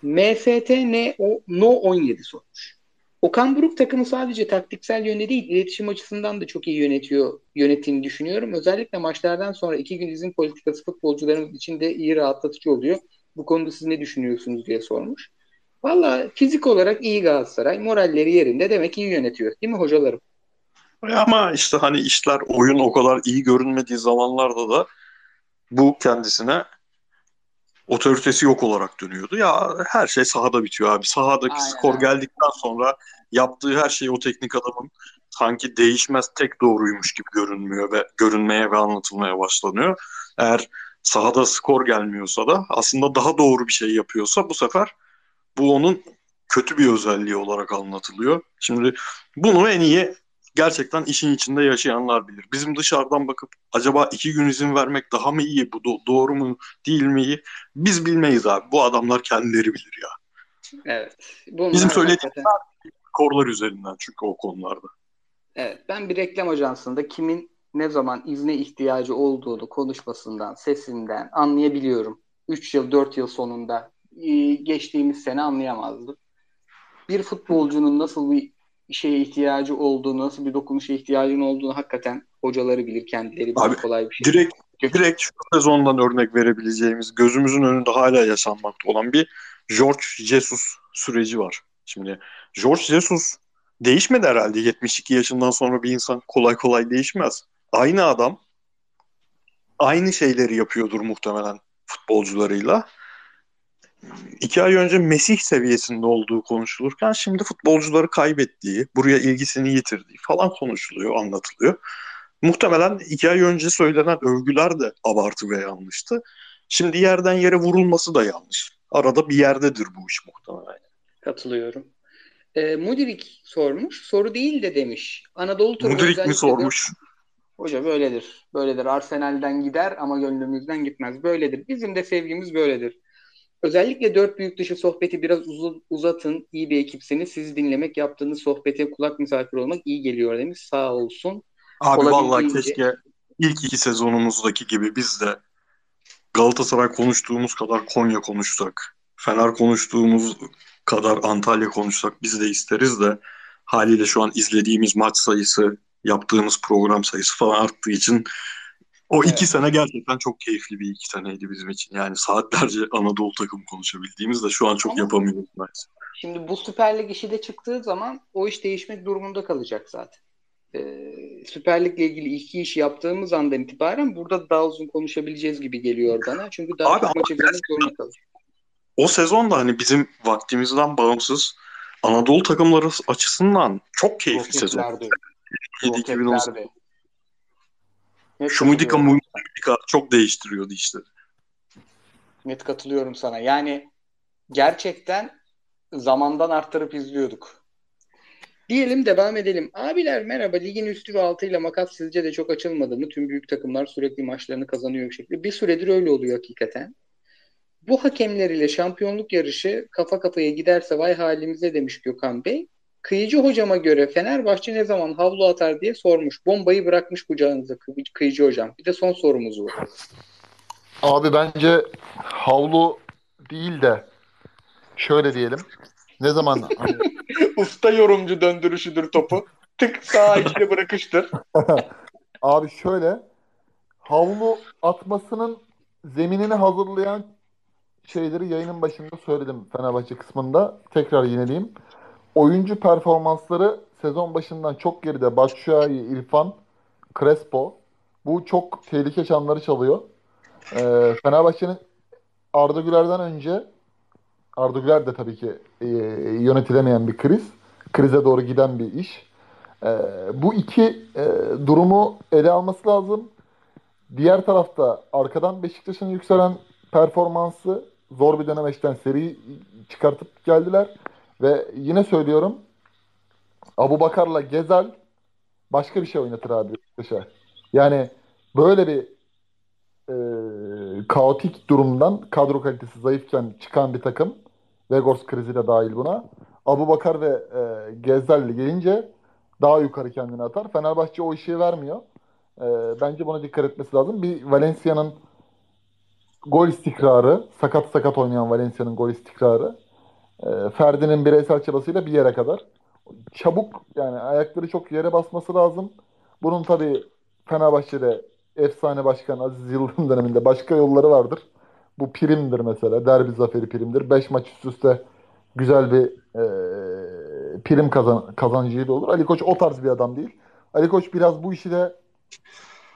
MST ne No 17 sormuş. Okan Buruk takımı sadece taktiksel yönde değil, iletişim açısından da çok iyi yönetiyor, yönettiğini düşünüyorum. Özellikle maçlardan sonra iki gün izin politikası futbolcularımız için de iyi rahatlatıcı oluyor. Bu konuda siz ne düşünüyorsunuz diye sormuş. Valla fizik olarak iyi Galatasaray, moralleri yerinde demek iyi yönetiyor. Değil mi hocalarım? Ama işte hani işler oyun o kadar iyi görünmediği zamanlarda da bu kendisine otoritesi yok olarak dönüyordu. Ya her şey sahada bitiyor abi. Sahadaki Aynen. skor geldikten sonra yaptığı her şey o teknik adamın sanki değişmez tek doğruymuş gibi görünmüyor ve görünmeye ve anlatılmaya başlanıyor. Eğer sahada skor gelmiyorsa da aslında daha doğru bir şey yapıyorsa bu sefer bu onun kötü bir özelliği olarak anlatılıyor. Şimdi bunu en iyi gerçekten işin içinde yaşayanlar bilir. Bizim dışarıdan bakıp acaba iki gün izin vermek daha mı iyi, bu do- doğru mu değil mi iyi? Biz bilmeyiz abi. Bu adamlar kendileri bilir ya. Evet. Bunlar Bizim söylediğimiz skorlar üzerinden çünkü o konularda. Evet, ben bir reklam ajansında kimin ne zaman izne ihtiyacı olduğunu konuşmasından, sesinden anlayabiliyorum. 3 yıl, 4 yıl sonunda geçtiğimiz sene anlayamazdım. Bir futbolcunun nasıl bir şeye ihtiyacı olduğunu, nasıl bir dokunuşa ihtiyacının olduğunu hakikaten hocaları bilir, kendileri. Abi, kolay bir şey. Direkt direkt şu sezondan örnek verebileceğimiz, gözümüzün önünde hala yaşanmakta olan bir George Jesus süreci var. Şimdi George Jesus değişmedi herhalde. 72 yaşından sonra bir insan kolay kolay değişmez. Aynı adam aynı şeyleri yapıyordur muhtemelen futbolcularıyla. İki ay önce Mesih seviyesinde olduğu konuşulurken şimdi futbolcuları kaybettiği, buraya ilgisini yitirdiği falan konuşuluyor, anlatılıyor. Muhtemelen iki ay önce söylenen övgüler de abartı ve yanlıştı. Şimdi yerden yere vurulması da yanlış. Arada bir yerdedir bu iş muhtemelen. Katılıyorum. E, Mudirik sormuş. Soru değil de demiş. Anadolu turu özellikle mi sormuş? Hoca böyledir. Böyledir. Arsenal'den gider ama gönlümüzden gitmez. Böyledir. Bizim de sevgimiz böyledir. Özellikle dört büyük dışı sohbeti biraz uz- uzatın. İyi bir ekipsiniz. Sizi dinlemek, yaptığınız sohbete kulak misafir olmak iyi geliyor demiş. Sağ olsun. Abi vallahi keşke ilk iki sezonumuzdaki gibi biz de Galatasaray konuştuğumuz kadar Konya konuşsak. Fener konuştuğumuz kadar Antalya konuşsak biz de isteriz de haliyle şu an izlediğimiz maç sayısı, yaptığımız program sayısı falan arttığı için o Evet. iki sene gerçekten çok keyifli bir iki seneydi bizim için. Yani saatlerce Anadolu takım konuşabildiğimiz de şu an çok Ama- yapamıyoruz maalesef. Şimdi bu Süper Lig işi de çıktığı zaman o iş değişmek durumunda kalacak zaten. Ee, Süper Lig'le ilgili iki iş yaptığımız andan itibaren burada daha uzun konuşabileceğiz gibi geliyor bana. Çünkü daha Abi çok ama maç izlemek zorunda kalacak. O sezon da hani bizim vaktimizden bağımsız Anadolu takımları açısından çok keyifli sezon. Roketlerdi. 2018 Şumidika. Mumidika çok değiştiriyordu işte. Net katılıyorum sana. Yani gerçekten zamandan arttırıp izliyorduk. Diyelim devam edelim. Abiler merhaba. Ligin üstü ve altıyla makas sizce de çok açılmadı mı? Tüm büyük takımlar sürekli maçlarını kazanıyor bir şekilde. Bir süredir öyle oluyor hakikaten. Bu hakemler ile şampiyonluk yarışı kafa kafaya giderse vay halimize demiş Gökhan Bey. Kıyıcı hocama göre Fenerbahçe ne zaman havlu atar diye sormuş. Bombayı bırakmış kucağınıza kı- Kıyıcı hocam. Bir de son sorumuz bu. Abi bence havlu değil de şöyle diyelim. Ne zaman hani Usta yorumcu döndürüşüdür topu. Tık sağa içine bırakıştır. Abi şöyle havlu atmasının zeminini hazırlayan şeyleri yayının başında söyledim Fenerbahçe kısmında. Tekrar yineleyeyim. Oyuncu performansları sezon başından çok geride. Batshuayi, İrfan, Crespo. Bu çok tehlike çanları çalıyor. Ee, Fenerbahçe'nin Arda Güler'den önce Arda Güler de tabii ki e, yönetilemeyen bir kriz. Krize doğru giden bir iş. Ee, bu iki e, durumu ele alması lazım. Diğer tarafta arkadan Beşiktaş'ın yükselen performansı zor bir dönemeçten seri çıkartıp geldiler. Ve yine söylüyorum Abu Bakar'la Gezel başka bir şey oynatır abi Beşiktaş'a. Yani böyle bir e, kaotik durumdan kadro kalitesi zayıfken çıkan bir takım Vegors krizi de dahil buna. Abu Bakar ve e, Gezel'le gelince daha yukarı kendini atar. Fenerbahçe o işi vermiyor. E, bence buna dikkat etmesi lazım. Bir Valencia'nın gol istikrarı, sakat sakat oynayan Valencia'nın gol istikrarı. E, Ferdi'nin bireysel çabasıyla bir yere kadar. Çabuk yani ayakları çok yere basması lazım. Bunun tabii Fenerbahçe'de efsane başkan Aziz Yıldırım döneminde başka yolları vardır. Bu primdir mesela. Derbi zaferi primdir. 5 maç üst üste güzel bir e, prim kazan, kazancıyla olur. Ali Koç o tarz bir adam değil. Ali Koç biraz bu işi de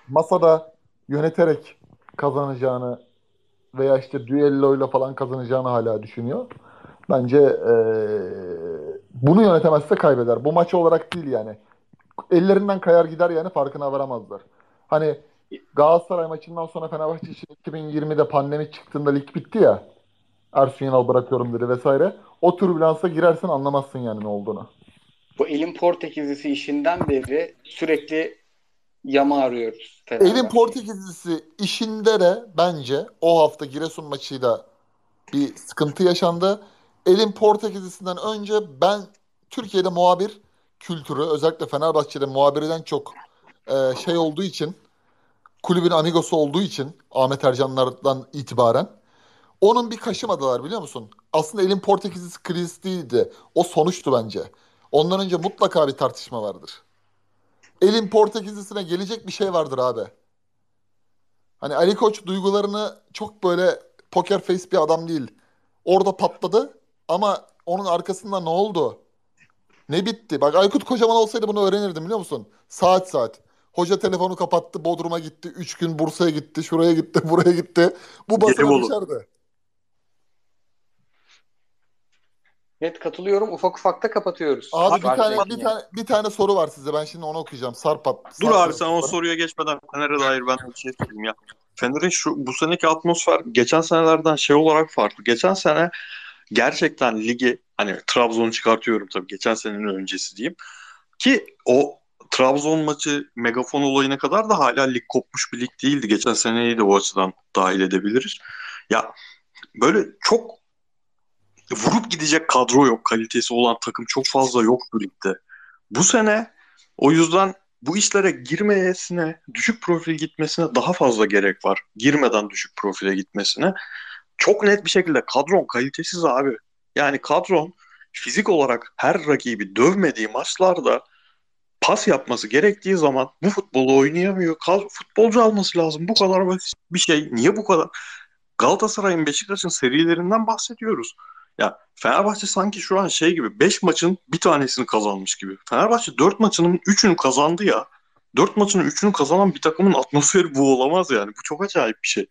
masada yöneterek kazanacağını veya işte düelloyla falan kazanacağını hala düşünüyor. Bence e, bunu yönetemezse kaybeder. Bu maç olarak değil yani. Ellerinden kayar gider yani farkına varamazlar. Hani Galatasaray maçından sonra Fenerbahçe için 2020'de pandemi çıktığında lig bitti ya. Ersun Yanal bırakıyorum dedi vesaire. O türbülansa girersin anlamazsın yani ne olduğunu. Bu elin Portekizlisi işinden beri sürekli yama arıyoruz. Elin Portekizlisi işinde de bence o hafta Giresun maçıyla bir sıkıntı yaşandı. Elin Portekizlisinden önce ben Türkiye'de muhabir kültürü özellikle Fenerbahçe'de muhabirden çok e, şey olduğu için kulübün amigosu olduğu için Ahmet Ercanlardan itibaren onun bir kaşımadılar biliyor musun? Aslında elin Portekizlisi kriz değildi. O sonuçtu bence. Ondan önce mutlaka bir tartışma vardır. Elin Portekizlisine gelecek bir şey vardır abi. Hani Ali Koç duygularını çok böyle poker face bir adam değil. Orada patladı ama onun arkasında ne oldu? Ne bitti? Bak Aykut Kocaman olsaydı bunu öğrenirdim biliyor musun? Saat saat. Hoca telefonu kapattı, Bodrum'a gitti, üç gün Bursa'ya gitti, şuraya gitti, buraya gitti. Bu basına düşerdi. Evet katılıyorum. Ufak ufak da kapatıyoruz. Abi bir tane bir tane bir tane soru var size. Ben şimdi onu okuyacağım. Sarpat. Dur abi sen o soruya geçmeden Fener'e dair ben bir şey söyleyeyim ya. Fener'in şu bu seneki atmosfer geçen senelerden şey olarak farklı. Geçen sene gerçekten ligi hani Trabzon'u çıkartıyorum tabii geçen senenin öncesi diyeyim. Ki o Trabzon maçı megafon olayına kadar da hala lig kopmuş bir lig değildi. Geçen seneyi de o açıdan dahil edebiliriz. Ya böyle çok vurup gidecek kadro yok. Kalitesi olan takım çok fazla yok bu ligde. Bu sene o yüzden bu işlere girmeyesine, düşük profil gitmesine daha fazla gerek var. Girmeden düşük profile gitmesine. Çok net bir şekilde kadron kalitesiz abi. Yani kadron fizik olarak her rakibi dövmediği maçlarda pas yapması gerektiği zaman bu futbolu oynayamıyor. Futbolcu alması lazım. Bu kadar basit bir şey. Niye bu kadar? Galatasaray'ın Beşiktaş'ın serilerinden bahsediyoruz. Ya Fenerbahçe sanki şu an şey gibi 5 maçın bir tanesini kazanmış gibi. Fenerbahçe 4 maçının 3'ünü kazandı ya. 4 maçın 3'ünü kazanan bir takımın atmosferi bu olamaz yani. Bu çok acayip bir şey.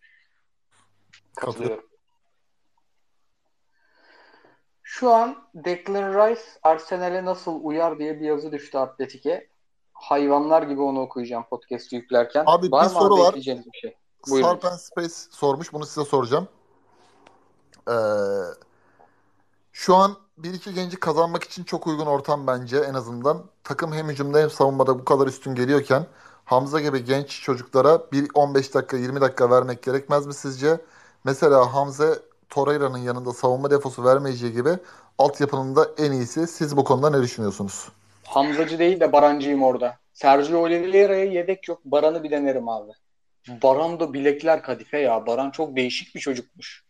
Katılıyorum. Şu an Declan Rice Arsenal'e nasıl uyar diye bir yazı düştü Atletik'e. Hayvanlar gibi onu okuyacağım podcast yüklerken. Abi var bir soru abi var. Bir şey? Sarpen Space sormuş. Bunu size soracağım. Ee, şu an bir iki genci kazanmak için çok uygun ortam bence en azından. Takım hem hücumda hem savunmada bu kadar üstün geliyorken Hamza gibi genç çocuklara bir 15 dakika 20 dakika vermek gerekmez mi sizce? Mesela Hamza Torreira'nın yanında savunma defosu vermeyeceği gibi altyapının da en iyisi. Siz bu konuda ne düşünüyorsunuz? Hamzacı değil de Barancıyım orada. Sergio Oliveira'ya yedek yok. Baran'ı bir denerim abi. Baran da bilekler kadife ya. Baran çok değişik bir çocukmuş.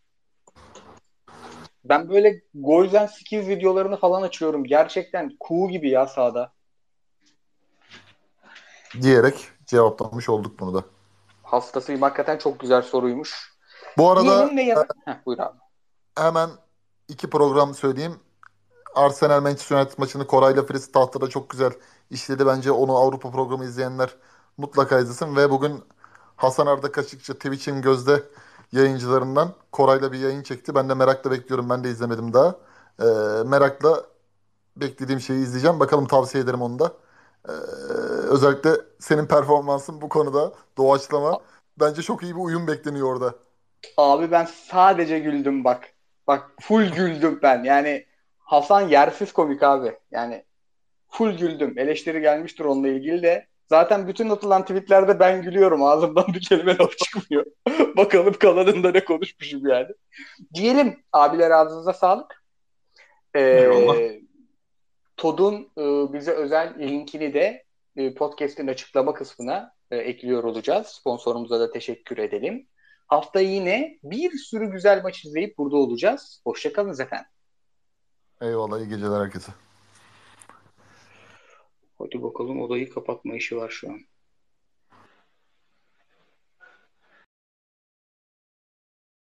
Ben böyle Goals and Skills videolarını falan açıyorum. Gerçekten kuğu gibi ya sahada. Diyerek cevaplamış olduk bunu da. Hastasıyım. Hakikaten çok güzel soruymuş. Bu arada ne ya- Heh, hemen iki program söyleyeyim. Arsenal Manchester United maçını Koray'la Fritz tahtada çok güzel işledi. Bence onu Avrupa programı izleyenler mutlaka izlesin. Ve bugün Hasan Arda Kaşıkçı Twitch'in gözde yayıncılarından Koray'la bir yayın çekti. Ben de merakla bekliyorum. Ben de izlemedim daha. Ee, merakla beklediğim şeyi izleyeceğim. Bakalım tavsiye ederim onu da. Ee, özellikle senin performansın bu konuda doğaçlama. Bence çok iyi bir uyum bekleniyor orada. Abi ben sadece güldüm bak. Bak full güldüm ben. Yani Hasan yersiz komik abi. Yani full güldüm. Eleştiri gelmiştir onunla ilgili de. Zaten bütün atılan tweetlerde ben gülüyorum. Ağzımdan bir kelime laf çıkmıyor. Bakalım kalanında ne konuşmuşum yani. Diyelim abiler ağzınıza sağlık. Ee, Todd'un e, bize özel linkini de e, podcast'in açıklama kısmına e, ekliyor olacağız. Sponsorumuza da teşekkür edelim. Hafta yine bir sürü güzel maç izleyip burada olacağız. Hoşçakalın efendim. Eyvallah iyi geceler herkese. Hadi bakalım odayı kapatma işi var şu an.